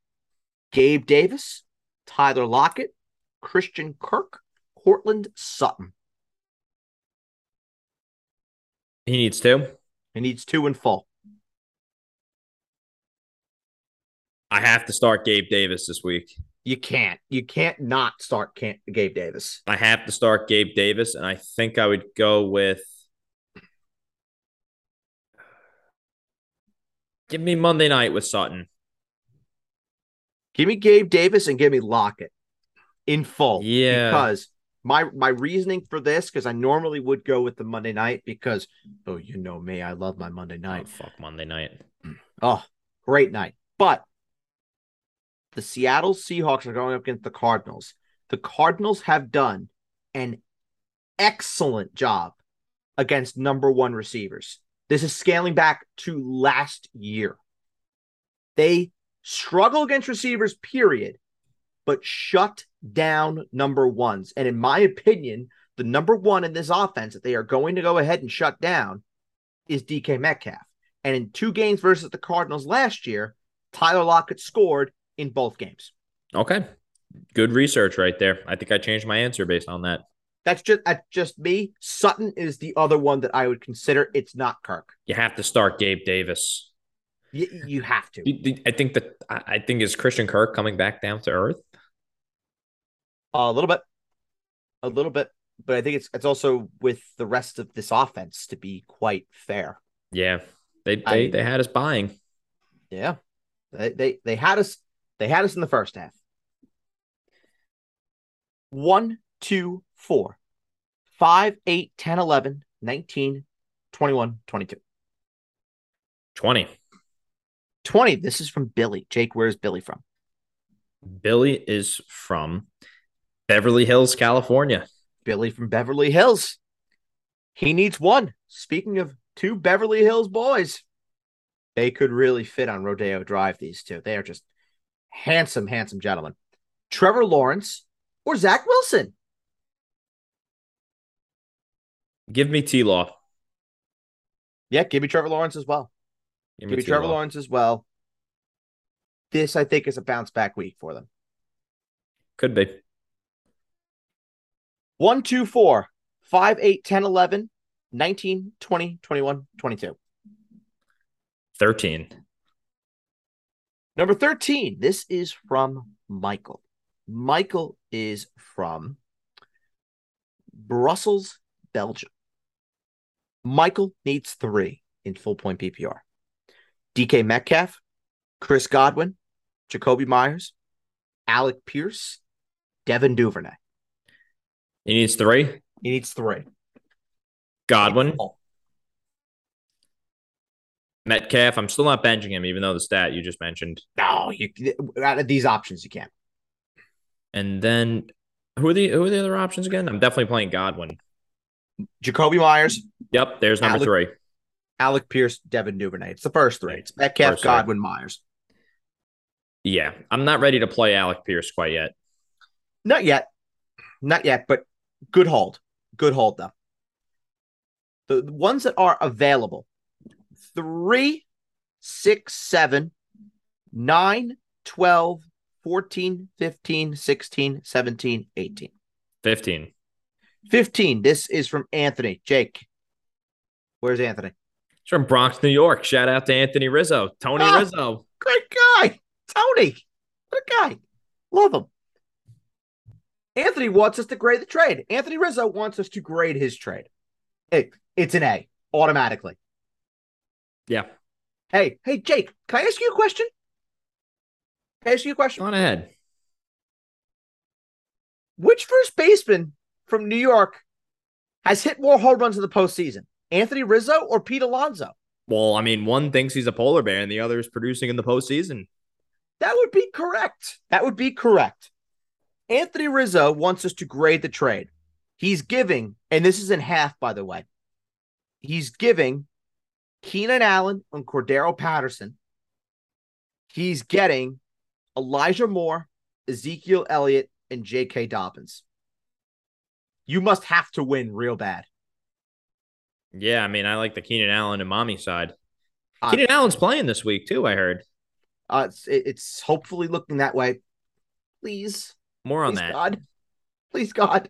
Gabe Davis, Tyler Lockett, Christian Kirk, Courtland Sutton. He needs two. He needs two in full. I have to start Gabe Davis this week. You can't. You can't not start can't, Gabe Davis. I have to start Gabe Davis, and I think I would go with. Give me Monday night with Sutton. Give me Gabe Davis and give me Lockett in full. Yeah. Because my my reasoning for this, because I normally would go with the Monday night because oh, you know me, I love my Monday Oh, night. fuck Monday night. Oh, great night. But the Seattle Seahawks are going up against the Cardinals. The Cardinals have done an excellent job against number one receivers. This is scaling back to last year. They struggle against receivers, period, but shut down number ones. And in my opinion, the number one in this offense that they are going to go ahead and shut down is DK Metcalf. And in two games versus the Cardinals last year, Tyler Lockett scored in both games. Okay. Good research right there. I think I changed my answer based on that. That's just that's just me. Sutton is the other one that I would consider. It's not Kirk. You have to start Gabe Davis. You, you have to. I think that I I think is Christian Kirk coming back down to earth. a little bit, a little bit, but I think it's it's also with the rest of this offense to be quite fair. Yeah, they I- they, they had us buying. Yeah, they they they had us they had us in the first half. One, two, four, five, eight, 10, 11, 19, 21, 22. Twenty. 20. This is from Billy. Jake, where's Billy from? Billy is from Beverly Hills, California. Billy from Beverly Hills. He needs one. Speaking of two Beverly Hills boys, they could really fit on Rodeo Drive, these two. They are just handsome, handsome gentleman, Trevor Lawrence or Zach Wilson. Give me T Law. Yeah, give me Trevor Lawrence as well. Give Give me Trevor Lawrence as well. This, I think, is a bounce back week for them. Could be. One, two, four, five, eight, 10, 11, 19, 20, 21, 22. Thirteen. Number 13, this is from Michael. Michael is from Brussels, Belgium. Michael needs three in full point PPR. DK Metcalf, Chris Godwin, Jakobi Meyers, Alec Pierce, Devin Duvernay. He needs three. He needs three. Godwin. Metcalf. I'm still not benching him, even though the stat you just mentioned. No, you out of these options you can't. And then who are the who are the other options again? I'm definitely playing Godwin. Jakobi Meyers. Yep, there's number Alec, three. Alec Pierce, Devin Duvernay. It's the first three. It's Metcalf, First three. Godwin, Meyers. Yeah, I'm not ready to play Alec Pierce quite yet. Not yet. Not yet, but good hold. Good hold, though. The, the ones that are available three, six, seven, nine, 12, 14, 15, 16, 17, 18. 15. 15. This is from Anthony. Jake. Where's Anthony? It's from Bronx, New York. Shout out to Anthony Rizzo, Tony Oh. Rizzo. Great guy. Tony. What a guy. Love him. Anthony wants us to grade the trade. Anthony Rizzo wants us to grade his trade. It, it's an A automatically. Yeah, Hey, hey, Jake, can I ask you a question? Can I ask you a question? Go on ahead. Which first baseman from New York has hit more home runs in the postseason? Anthony Rizzo or Pete Alonso? Well, I mean, one thinks he's a polar bear, and the other is producing in the postseason. That would be correct. That would be correct. Anthony Rizzo wants us to grade the trade. He's giving, and this is in half, by the way. He's giving Keenan Allen and Cordarrelle Patterson. He's getting Elijah Moore, Ezekiel Elliott, and J.K. Dobbins. You must have to win real bad. Yeah, I mean, I like the Keenan Allen and mommy side. Uh, Keenan Allen's playing this week too. I heard Uh, it's, it's hopefully looking that way. Please. more on Please, that. God. Please, God.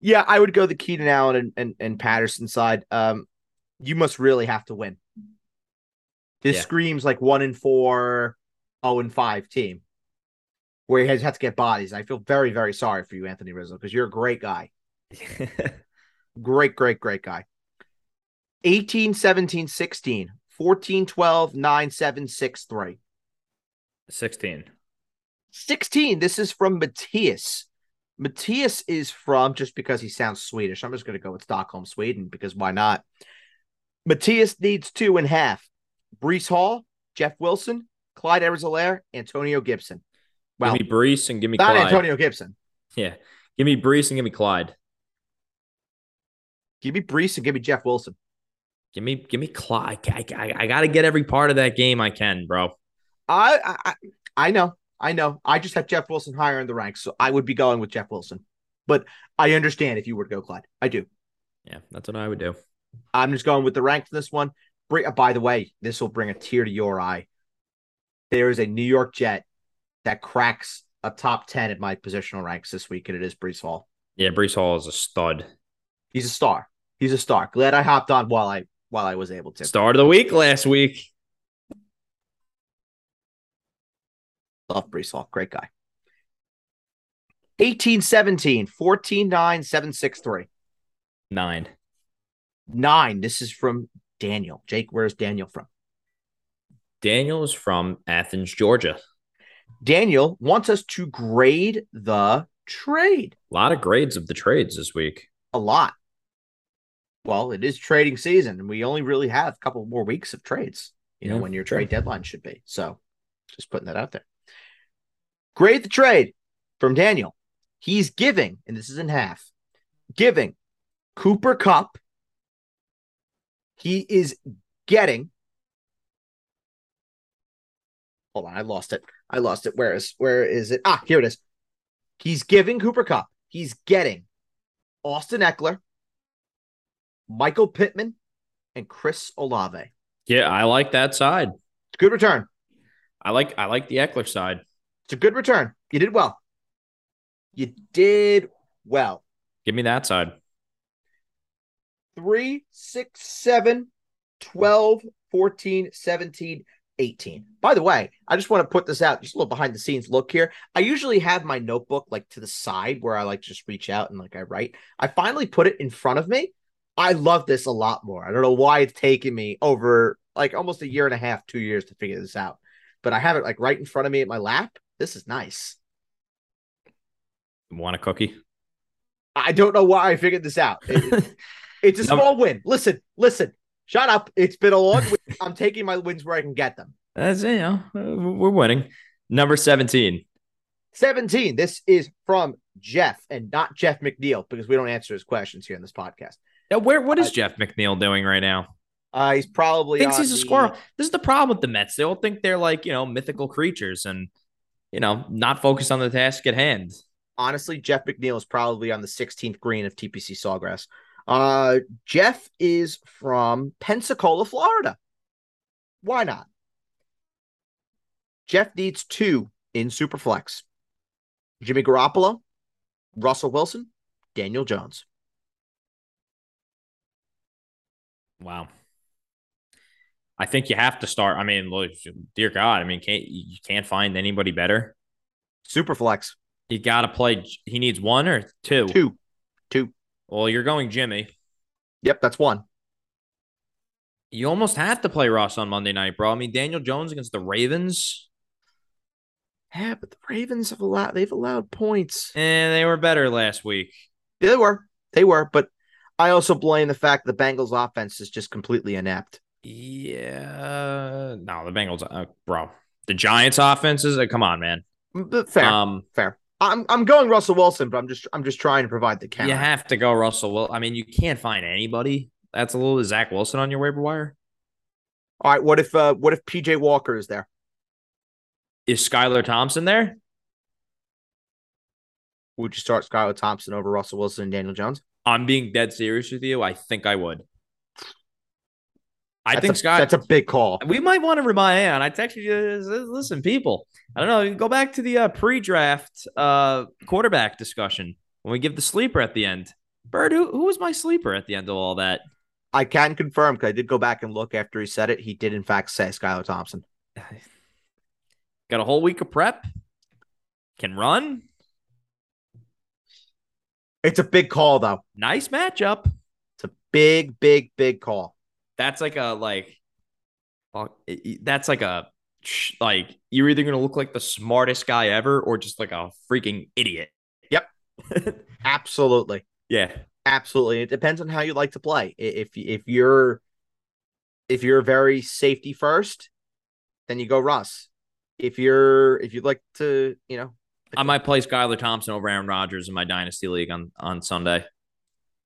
Yeah, I would go the Keenan Allen and, and, and Patterson side. Um, you must really have to win. This Yeah. screams like one in four, oh and five team, where he has have to get bodies. I feel very, very sorry for you, Anthony Rizzo, because you're a great guy. Great, great, great guy. 18, 17, 16, 14, 12, 9, 7, 6, 3. Sixteen. 16. This is from Matthias. Matthias is from, just because he sounds Swedish, I'm just going to go with Stockholm, Sweden, because why not? Matthias needs two and half. Breece Hall, Jeff Wilson, Clyde Edwards-Helaire, Antonio Gibson. Well, give me Breece and give me not Clyde. Antonio Gibson. Yeah, give me Breece and give me Clyde. Give me Breece and give me Jeff Wilson. Give me give me Clyde. I, I, I got to get every part of that game I can, bro. I I- I know, I know. I just have Jeff Wilson higher in the ranks, so I would be going with Jeff Wilson. But I understand if you were to go Clyde. I do. Yeah, that's what I would do. I'm just going with the rank for this one. Bring, uh, by the way, this will bring a tear to your eye. There is a New York Jet that cracks a top 10 in my positional ranks this week, and it is Breece Hall. Yeah, Breece Hall is a stud. He's a star. He's a star. Glad I hopped on while I while I was able to. Start of the week last week. Love Breece Hall. Great guy. 18 17, 14 9, 7 6 3. Nine. Nine. This is from Daniel. Jake, where's Daniel from? Daniel is from Athens, Georgia. Daniel wants us to grade the trade. A lot of grades of the trades this week. a lot. Well, it is trading season, and we only really have a couple more weeks of trades, you know, when your sure. trade deadline should be. So just putting that out there. Grade the trade from Daniel. He's giving, and this is in half, giving Cooper Kupp. He is getting. Hold on, I lost it. I lost it. Where is where is it? Ah, here it is. He's giving Cooper Kupp. He's getting Austin Ekeler, Michael Pittman, and Chris Olave. Yeah, I like that side. Good return. I like I like the Ekeler side. It's a good return. You did well. You did well. Give me that side. Three, six, seven, 12, 14, 17, 18. By the way, I just want to put this out, just a little behind the scenes look here. I usually have my notebook like to the side where I like just reach out and like I write. I finally put it in front of me. I love this a lot more. I don't know why it's taken me over like almost a year and a half, two years to figure this out, but I have it like right in front of me at my lap. This is nice. Want a cookie? I don't know why I figured this out. It, it's a small win. Listen, listen. Shut up. It's been a long week. I'm taking my wins where I can get them. That's you know, we're winning. Number 17. 17. This is from Jeff and not Jeff McNeil because we don't answer his questions here in this podcast. Now, where what is uh, Jeff McNeil doing right now? Uh, he's probably thinks he's a the... squirrel. This is the problem with the Mets. They all think they're like, you know, mythical creatures and you know, not focused on the task at hand. Honestly, Jeff McNeil is probably on the 16th green of TPC Sawgrass. Uh, Jeff is from Pensacola, Florida. Why not? Jeff needs two in Superflex Jimmy Garoppolo, Russell Wilson, Daniel Jones. Wow. I think you have to start. I mean, look, dear God, I mean, can't you can't find anybody better? Superflex. You got to play. He needs one or two. Two. Two. Well, you're going Jimmy. Yep, that's one. You almost have to play Ross on Monday night, bro. I mean, Daniel Jones against the Ravens. Yeah, but the Ravens have allowed they've allowed points. And they were better last week. Yeah, they were. They were, but I also blame the fact the Bengals offense is just completely inept. Yeah. No, the Bengals, uh, bro. The Giants offenses, uh, come on, man. But fair. Um, fair. I'm I'm going Russell Wilson, but I'm just I'm just trying to provide the count. You have to go Russell. Well, I mean, you can't find anybody that's a little Zach Wilson on your waiver wire. All right, what if uh what if PJ Walker is there? Is Skylar Thompson there? Would you start Skylar Thompson over Russell Wilson and Daniel Jones? I'm being dead serious with you. I think I would. I that's think a, Scott. That's a big call. We might want to remind. And I texted you. Listen, people. I don't know. Go back to the uh, pre-draft uh, quarterback discussion when we give the sleeper at the end. Bird, who, who was my sleeper at the end of all that? I can confirm because I did go back and look after he said it. He did in fact say Skylar Thompson. Got a whole week of prep. Can run. It's a big call though. Nice matchup. It's a big, big, big call. That's like a like uh, that's like a like you're either gonna look like the smartest guy ever or just like a freaking idiot. Yep. Absolutely. Yeah. Absolutely. It depends on how you like to play. If if you're if you're very safety first, then you go Russ. If you're if you'd like to, you know, I might play Skylar Thompson over Aaron Rodgers in my dynasty league on on Sunday.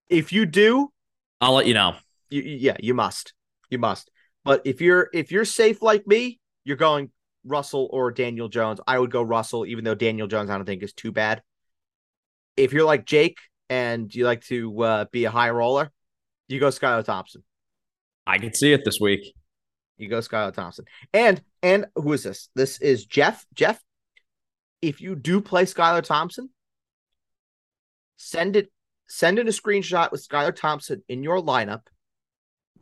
If you do, I'll let you know you, yeah, you must. You must. But if you're if you're safe like me, you're going Russell or Daniel Jones. I would go Russell, even though Daniel Jones I don't think is too bad. If you're like Jake and you like to uh, be a high roller, you go Skylar Thompson. I can see it this week. You go Skylar Thompson. And and who is this? This is Jeff. Jeff, if you do play Skylar Thompson, send it send in a screenshot with Skylar Thompson in your lineup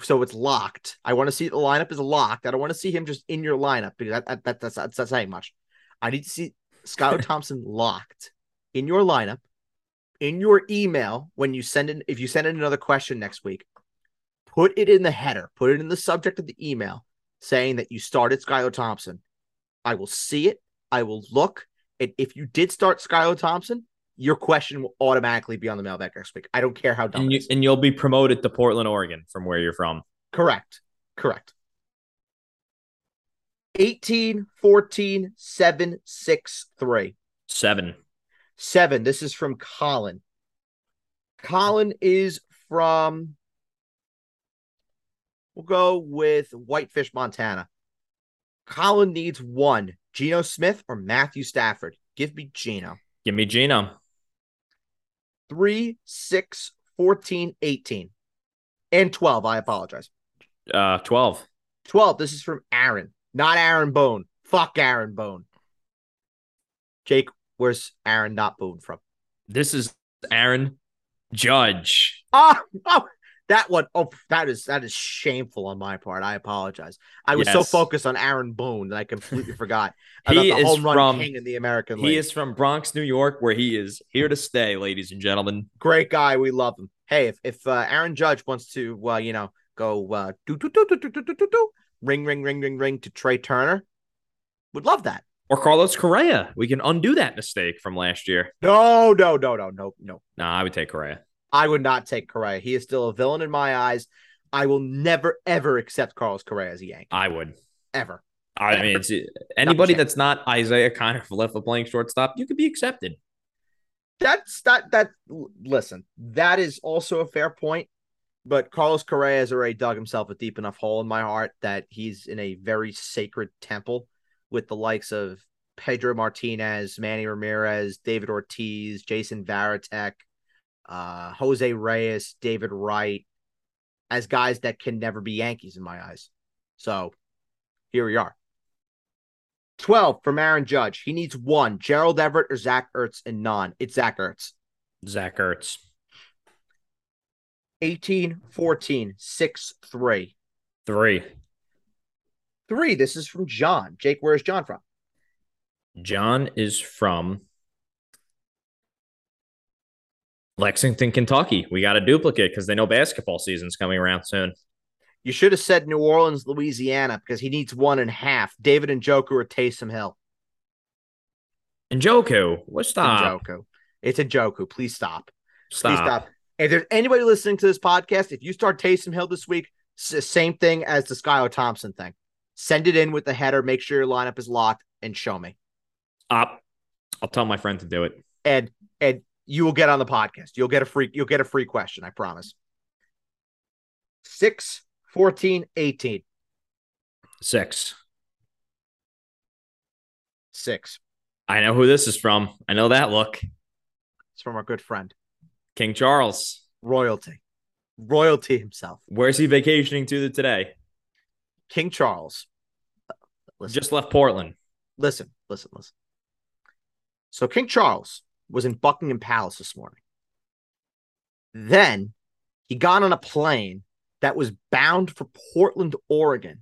so it's locked. I want to see the lineup is locked. I don't want to see him just in your lineup because that, that, that that's, that's not saying much. I need to see Skylar Thompson locked in your lineup in your email when you send in if you send in another question next week. Put it in the header. Put it in the subject of the email saying that you started Skylar Thompson. I will see it. I will look. And if you did start Skylar Thompson, your question will automatically be on the mailbag next week. I don't care how dumb and, you, and you'll be promoted to Portland, Oregon from where you're from. Correct. Correct. 18, 14, 7, 6, 3. 7. 7. This is from Colin. Colin is from, we'll go with Whitefish, Montana. Colin needs one Geno Smith or Matthew Stafford. Give me Geno. Give me Geno. 3, 6, 14, 18, and 12. I apologize. Uh, 12. 12. This is from Aaron, not Aaron Boone. Fuck Aaron Boone. Jake, where's Aaron not Boone from? This is Aaron Judge. Oh, oh That one, oh, that is that is shameful on my part. I apologize. I was so focused on Aaron Boone that I completely forgot about He the is home run from- king in the American League. He is from Bronx, New York, where he is here to stay, ladies and gentlemen. great guy. We love him. Hey, if if uh, Aaron Judge wants to, uh, you know, go uh, do do do do do do do do do, ring ring ring ring ring to Trea Turner, would love that. Or Carlos Correa. We can undo that mistake from last year. No, no, no, no, no, no. Nah, I would take Correa. I would not take Correa. He is still a villain in my eyes. I will never ever accept Carlos Correa as a Yank I would. ever. I mean, it's, uh, anybody chance. that's not Isaiah left with playing shortstop, you could be accepted. That's that that listen, that is also a fair point. But Carlos Correa has already dug himself a deep enough hole in my heart that he's in a very sacred temple with the likes of Pedro Martinez, Manny Ramirez, David Ortiz, Jason Varitek, uh, Jose Reyes, David Wright, as guys that can never be Yankees in my eyes. So here we are. 12 from Aaron Judge. He needs one Gerald Everett or Zach Ertz and none. It's Zach Ertz. Zach Ertz. 18 14 6 3. Three. Three. This is from John. Jake, where's John from? John is from Lexington, Kentucky. We got a duplicate because they know basketball season's coming around soon. You should have said New Orleans, Louisiana, because he needs one and a half. David Njoku or Taysom Hill. And Joku, what's stop? Joku. It's a Joku. Please stop. Stop. Please stop. If there's anybody listening to this podcast, if you start Taysom Hill this week, same thing as the Skylar Thompson thing. Send it in with the header. Make sure your lineup is locked and show me. Stop. I'll tell my friend to do it. and and you will get on the podcast. You'll get a free you'll get a free question, I promise. 6 14 18 Six. 6. I know who this is from. I know that look. It's from our good friend, King Charles. royalty. Royalty himself. Where's he vacationing to today? King Charles. Listen, Just left Portland. listen, listen, listen. So King Charles was in Buckingham Palace this morning. Then he got on a plane that was bound for Portland, Oregon,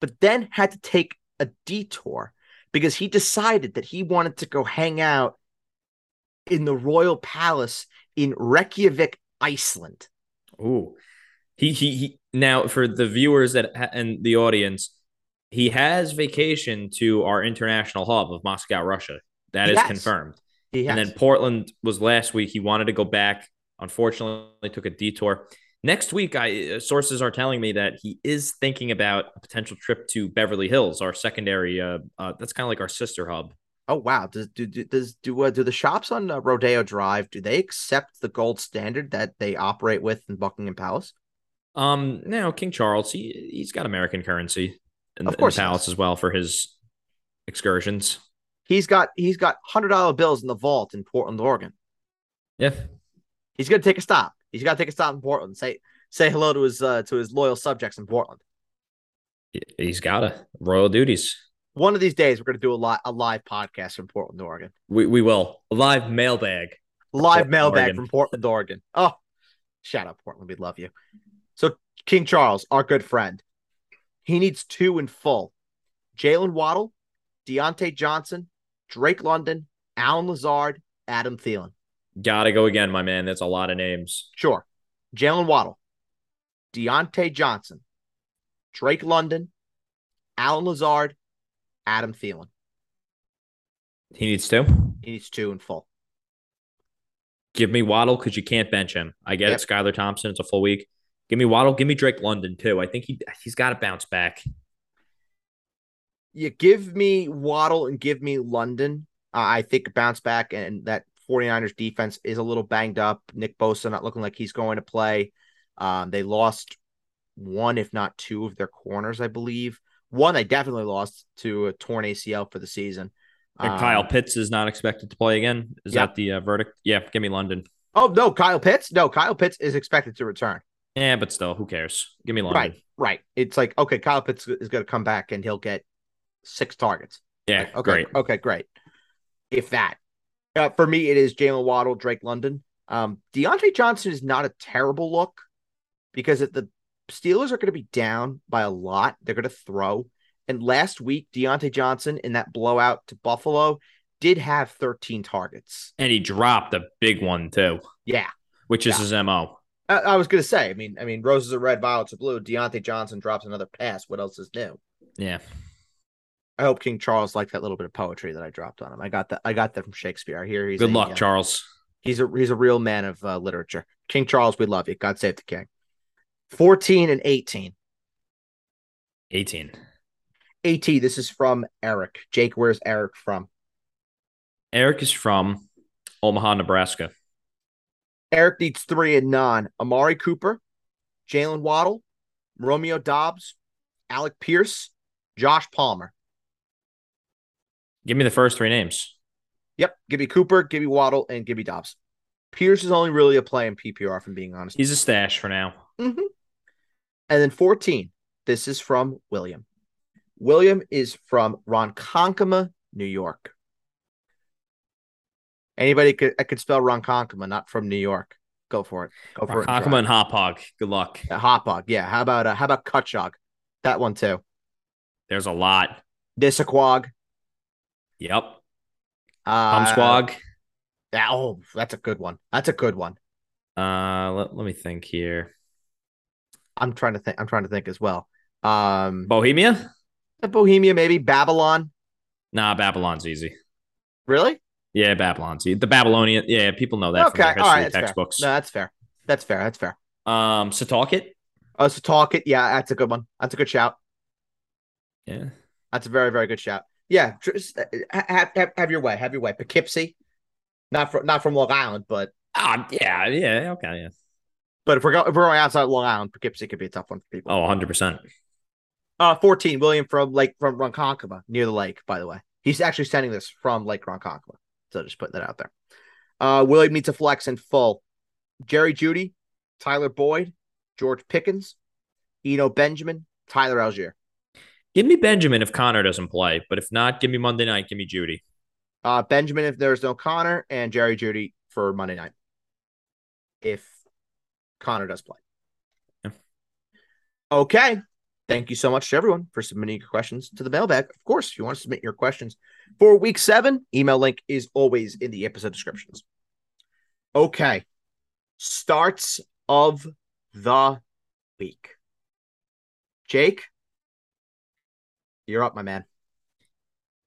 but then had to take a detour because he decided that he wanted to go hang out in the royal palace in Reykjavik, Iceland. Ooh. He, he he now for the viewers that and the audience, he has vacation to our international hub of Moscow, Russia. That is Yes. confirmed. And then Portland was last week. He wanted to go back. Unfortunately, took a detour. Next week, I uh, sources are telling me that he is thinking about a potential trip to Beverly Hills, our secondary. Uh, uh that's kind of like our sister hub. Oh wow! Does do do does do uh, do the shops on uh, Rodeo Drive do they accept the gold standard that they operate with in Buckingham Palace? Um, now King Charles, he he's got American currency in, Of in the palace as well for his excursions. He's got he's got hundred dollar bills in the vault in Portland, Oregon. Yeah, He's gonna take a stop. He's got to take a stop in Portland. Say say hello to his uh, to his loyal subjects in Portland. he's got a royal duties. One of these days, we're gonna do a live a live podcast from Portland, Oregon. We we will a live mailbag. Live Portland, mailbag Oregon. from Portland, Oregon. Oh, shout out Portland, we love you. So King Charles, our good friend, he needs two in full: Jalen Waddle, Diontae Johnson, Drake London, Allen Lazard, Adam Thielen. Gotta go again, my man. That's a lot of names. Sure, Jalen Waddle, Diontae Johnson, Drake London, Allen Lazard, Adam Thielen. He needs two. He needs two in full. Give me Waddle because you can't bench him. I get Yep. it, Skylar Thompson. It's a full week. Give me Waddle. Give me Drake London too. I think he he's got to bounce back. You give me Waddle and give me London. Uh, I think bounce back and that 49ers defense is a little banged up. Nick Bosa not looking like he's going to play. Um, they lost one, if not two, of their corners, I believe. One they definitely lost to a torn ACL for the season. And Um, Kyle Pitts is not expected to play again. Is Yep. that the uh, verdict? Yeah, give me London. Oh no, Kyle Pitts. No, Kyle Pitts is expected to return. Yeah, but still, who cares? Give me London. Right, right. It's like okay, Kyle Pitts is going to come back and he'll get six targets. Yeah, Like, okay, great. Okay, great. If that. Uh, for me, it is Jalen Waddle, Drake London. Um, Diontae Johnson is not a terrible look. because if the Steelers are going to be down by a lot, they're going to throw. And last week, Diontae Johnson in that blowout to Buffalo did have 13 targets. And he dropped a big one too. Yeah. Which is Yeah. his MO. I, I was going to say, I mean, I mean, roses are red, violets are blue. Diontae Johnson drops another pass. What else is new? Yeah. I hope King Charles liked that little bit of poetry that I dropped on him. I got that. I got that from Shakespeare. I hear he's Good a, luck, uh, Charles. He's a he's a real man of uh, literature. King Charles, we love you. God save the king. 14 and 18. 18. 18. This is from Eric. Jake, where's Eric from? Eric is from Omaha, Nebraska. Eric needs three and nine. Amari Cooper, Jalen Waddle, Romeo Doubs, Alec Pierce, Josh Palmer. Give me the first three names. Yep. Give me Cooper, give me Waddle, and give me Doubs. Pierce is only really a play in PPR, if I'm being honest. He's a stash for now. Mhm. And then 14. This is from William. William is from Ronkonkoma, New York. Anybody could I could spell Ronkonkoma, not from New York. Go for it. Go for it. and Hakama try. and Hauppauge. Good luck. Uh, Hauppauge. Yeah. How about uh, how about Cutchogue? That one too. There's a lot. Dissaquag. Yep. Uh, Squag. yeah, oh, that's a good one. That's a good one. Uh, let, let me think here. I'm trying to think. I'm trying to think as well. Um, Bohemia? Bohemia, maybe Babylon. Nah, Babylon's easy. Really? Yeah, Babylon's easy. The Babylonian. Yeah, people know that okay. from their All. That's textbooks. fair. No, that's fair. That's fair. That's fair. Um, Setauket. Oh, so talk it. Yeah, that's a good one. That's a good shout. Yeah. That's a very, very good shout. Yeah, just uh, have, have, have your way. Have your way. Poughkeepsie, not from not from Long Island, but Ah, yeah, yeah, okay, yeah. but if we're going if we're going outside Long Island, Poughkeepsie could be a tough one for people. Oh, 100%. Uh, 14, William from Lake from Ronkonkoma, near the lake, by the way. He's actually sending this from Lake Ronkonkoma. So just putting that out there. Uh, William needs a flex in full. Jerry Jeudy, Tyler Boyd, George Pickens, Eno Benjamin, Tyler Allgeier. Give me Benjamin if Conner doesn't play, but if not, give me Monday night. Give me Jeudy. Uh, Benjamin if there's no Conner, and Jerry Jeudy for Monday night. If Conner does play. Yeah. Okay. Thank you so much to everyone for submitting your questions to the mailbag. Of course, if you want to submit your questions for week seven, email link is always in the episode descriptions. Okay. Starts of the week. Jake, you're up, my man.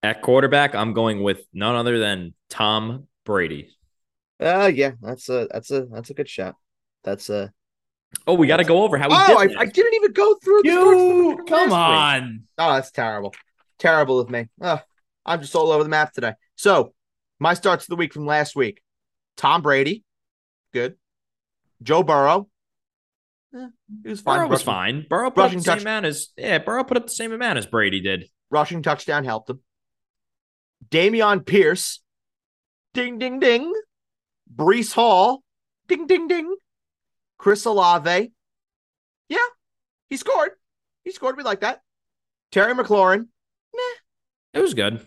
At quarterback, I'm going with none other than Tom Brady. Uh yeah, that's a that's a that's a good shot. That's a Oh, we got to go over how we Oh, did I, I didn't even go through the You come week. on. Oh, that's terrible. Terrible of me. Oh, I'm just all over the map today. So, my starts of the week from last week Tom Brady. Good. Joe Burrow. Eh, he was fine. Burrow was fine. Burrow put up the same amount as yeah. Burrow put up the same amount as Brady did. Rushing touchdown helped him. Dameon Pierce. Ding, ding, ding. Breece Hall. Ding, ding, ding. Chris Olave. Yeah, he scored. He scored. We like that. Terry McLaurin. Meh. It was good.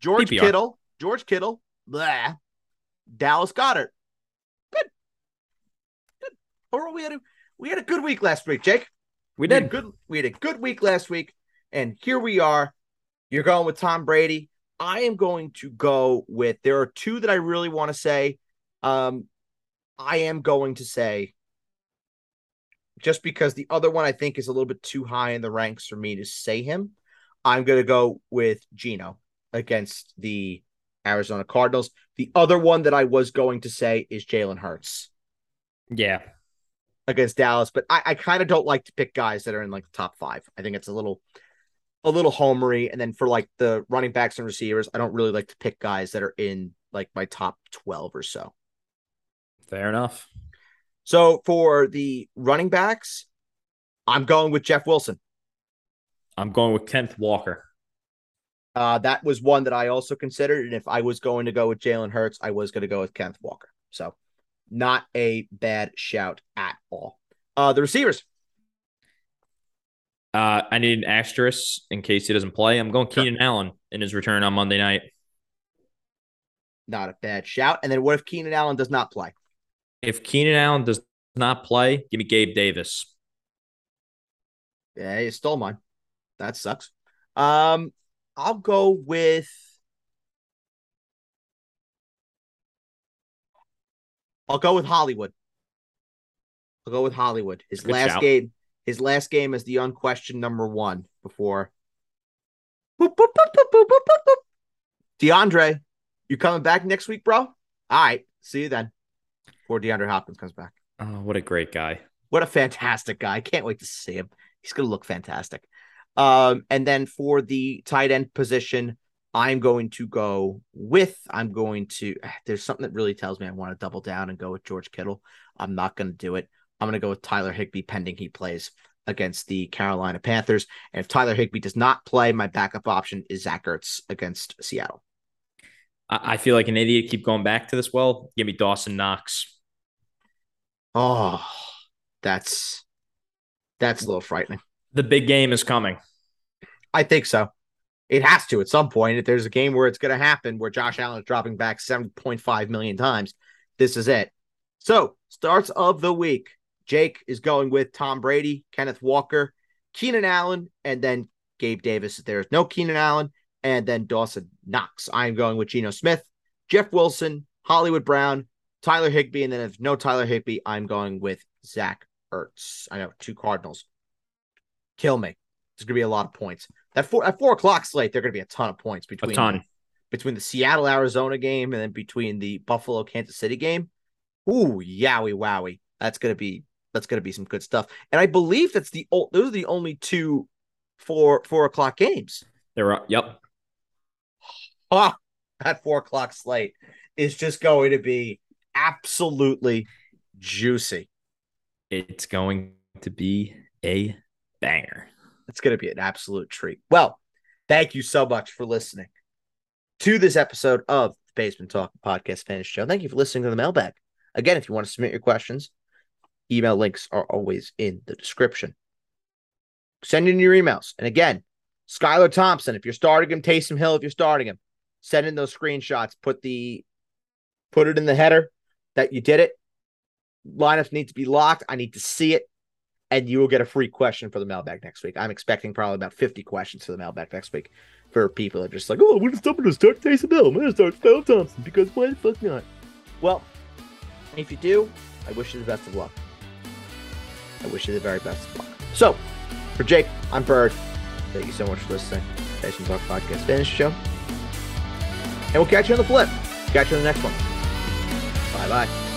George PPR. Kittle, George Kittle, blah. Dallas Goedert. Good. Good. Overall, we had we had a good week last week, Jake. We We did. good we had a good week last week, and here we are. You're going with Tom Brady. I am going to go with there are two that I really want to say. Um, I am going to say just because the other one I think is a little bit too high in the ranks for me to say him. I'm going to go with Geno against the Arizona Cardinals. The other one that I was going to say is Jalen Hurts Yeah. Against Dallas, but I, I kind of don't like to pick guys that are in like the top five. I think it's a little a little homery. And then for like the running backs and receivers, I don't really like to pick guys that are in like my top 12 or so. Fair enough. So for the running backs, I'm going with Jeff Wilson. I'm going with Kenneth Walker. Uh, that was one that I also considered. And if I was going to go with Jalen Hurts, I was going to go with Kenneth Walker. So not a bad shout at all. Uh, the receivers. Uh, I need an asterisk in case he doesn't play. I'm going Sure. Keenan Allen in his return on Monday night. Not a bad shout. And then what if Keenan Allen does not play? If Keenan Allen does not play, give me Gabe Davis. Yeah, you stole mine. That sucks. Um, I'll go with. I'll go with Hollywood. I'll go with Hollywood. His Good last shout. game, his last game is the unquestioned number one before. Boop, boop, boop, boop, boop, boop, boop, boop. DeAndre, you coming back next week, bro? All right, see you then. Before DeAndre Hopkins comes back. Oh, what a great guy. What a fantastic guy. I can't wait to see him. He's going to look fantastic. Um, and then for the tight end position, I'm going to go with, I'm going to, there's something that really tells me I want to double down and go with George Kittle. I'm not going to do it. I'm going to go with Tyler Higbee pending he plays against the Carolina Panthers. And if Tyler Higbee does not play, my backup option is Zach Ertz against Seattle. I, I feel like an idiot. Keep going back to this. Well, give me Dawson Knox. Oh, that's, that's a little frightening. The big game is coming. I think so. It has to at some point. If there's a game where it's going to happen, where Josh Allen is dropping back 7.5 million times, this is it. So, starts of the week. Jake is going with Tom Brady, Kenneth Walker, Keenan Allen, and then Gabe Davis. There's no Keenan Allen, and then Dawson Knox. I'm going with Geno Smith, Jeff Wilson, Hollywood Brown, Tyler Higbee, and then if no Tyler Higbee, I'm going with Zach Ertz. I know two Cardinals. Kill me. There's gonna be a lot of points. At four at four o'clock slate, there are gonna be a ton of points between A ton. between the Seattle Arizona game and then between the Buffalo Kansas City game. Ooh, yowie wowie. That's gonna be that's gonna be some good stuff. And I believe that's the those are the only two four four o'clock games. There are. Yep. Oh, that four o'clock slate is just going to be absolutely juicy. It's going to be a banger. It's going to be an absolute treat. Well, thank you so much for listening to this episode of the Basement Talk Podcast Fantasy Show. Thank you for listening to the mailbag. Again, if you want to submit your questions, email links are always in the description. Send in your emails. And again, Skylar Thompson, if you're starting him, Taysom Hill, if you're starting him, send in those screenshots. Put the put it in the header that you did it. Lineups need to be locked. I need to see it and you will get a free question for the mailbag next week. I'm expecting probably about 50 questions for the mailbag next week for people that are just like, oh, we're just going to start Taysom Hill. I'm going to start Phil Thompson because why the fuck not? Well, if you do, I wish you the best of luck. I wish you the very best of luck. So, for Jake, I'm Bird. Thank you so much for listening. Basement Talk Podcast Finish Show. And we'll catch you on the flip. Catch you on the next one. Bye bye.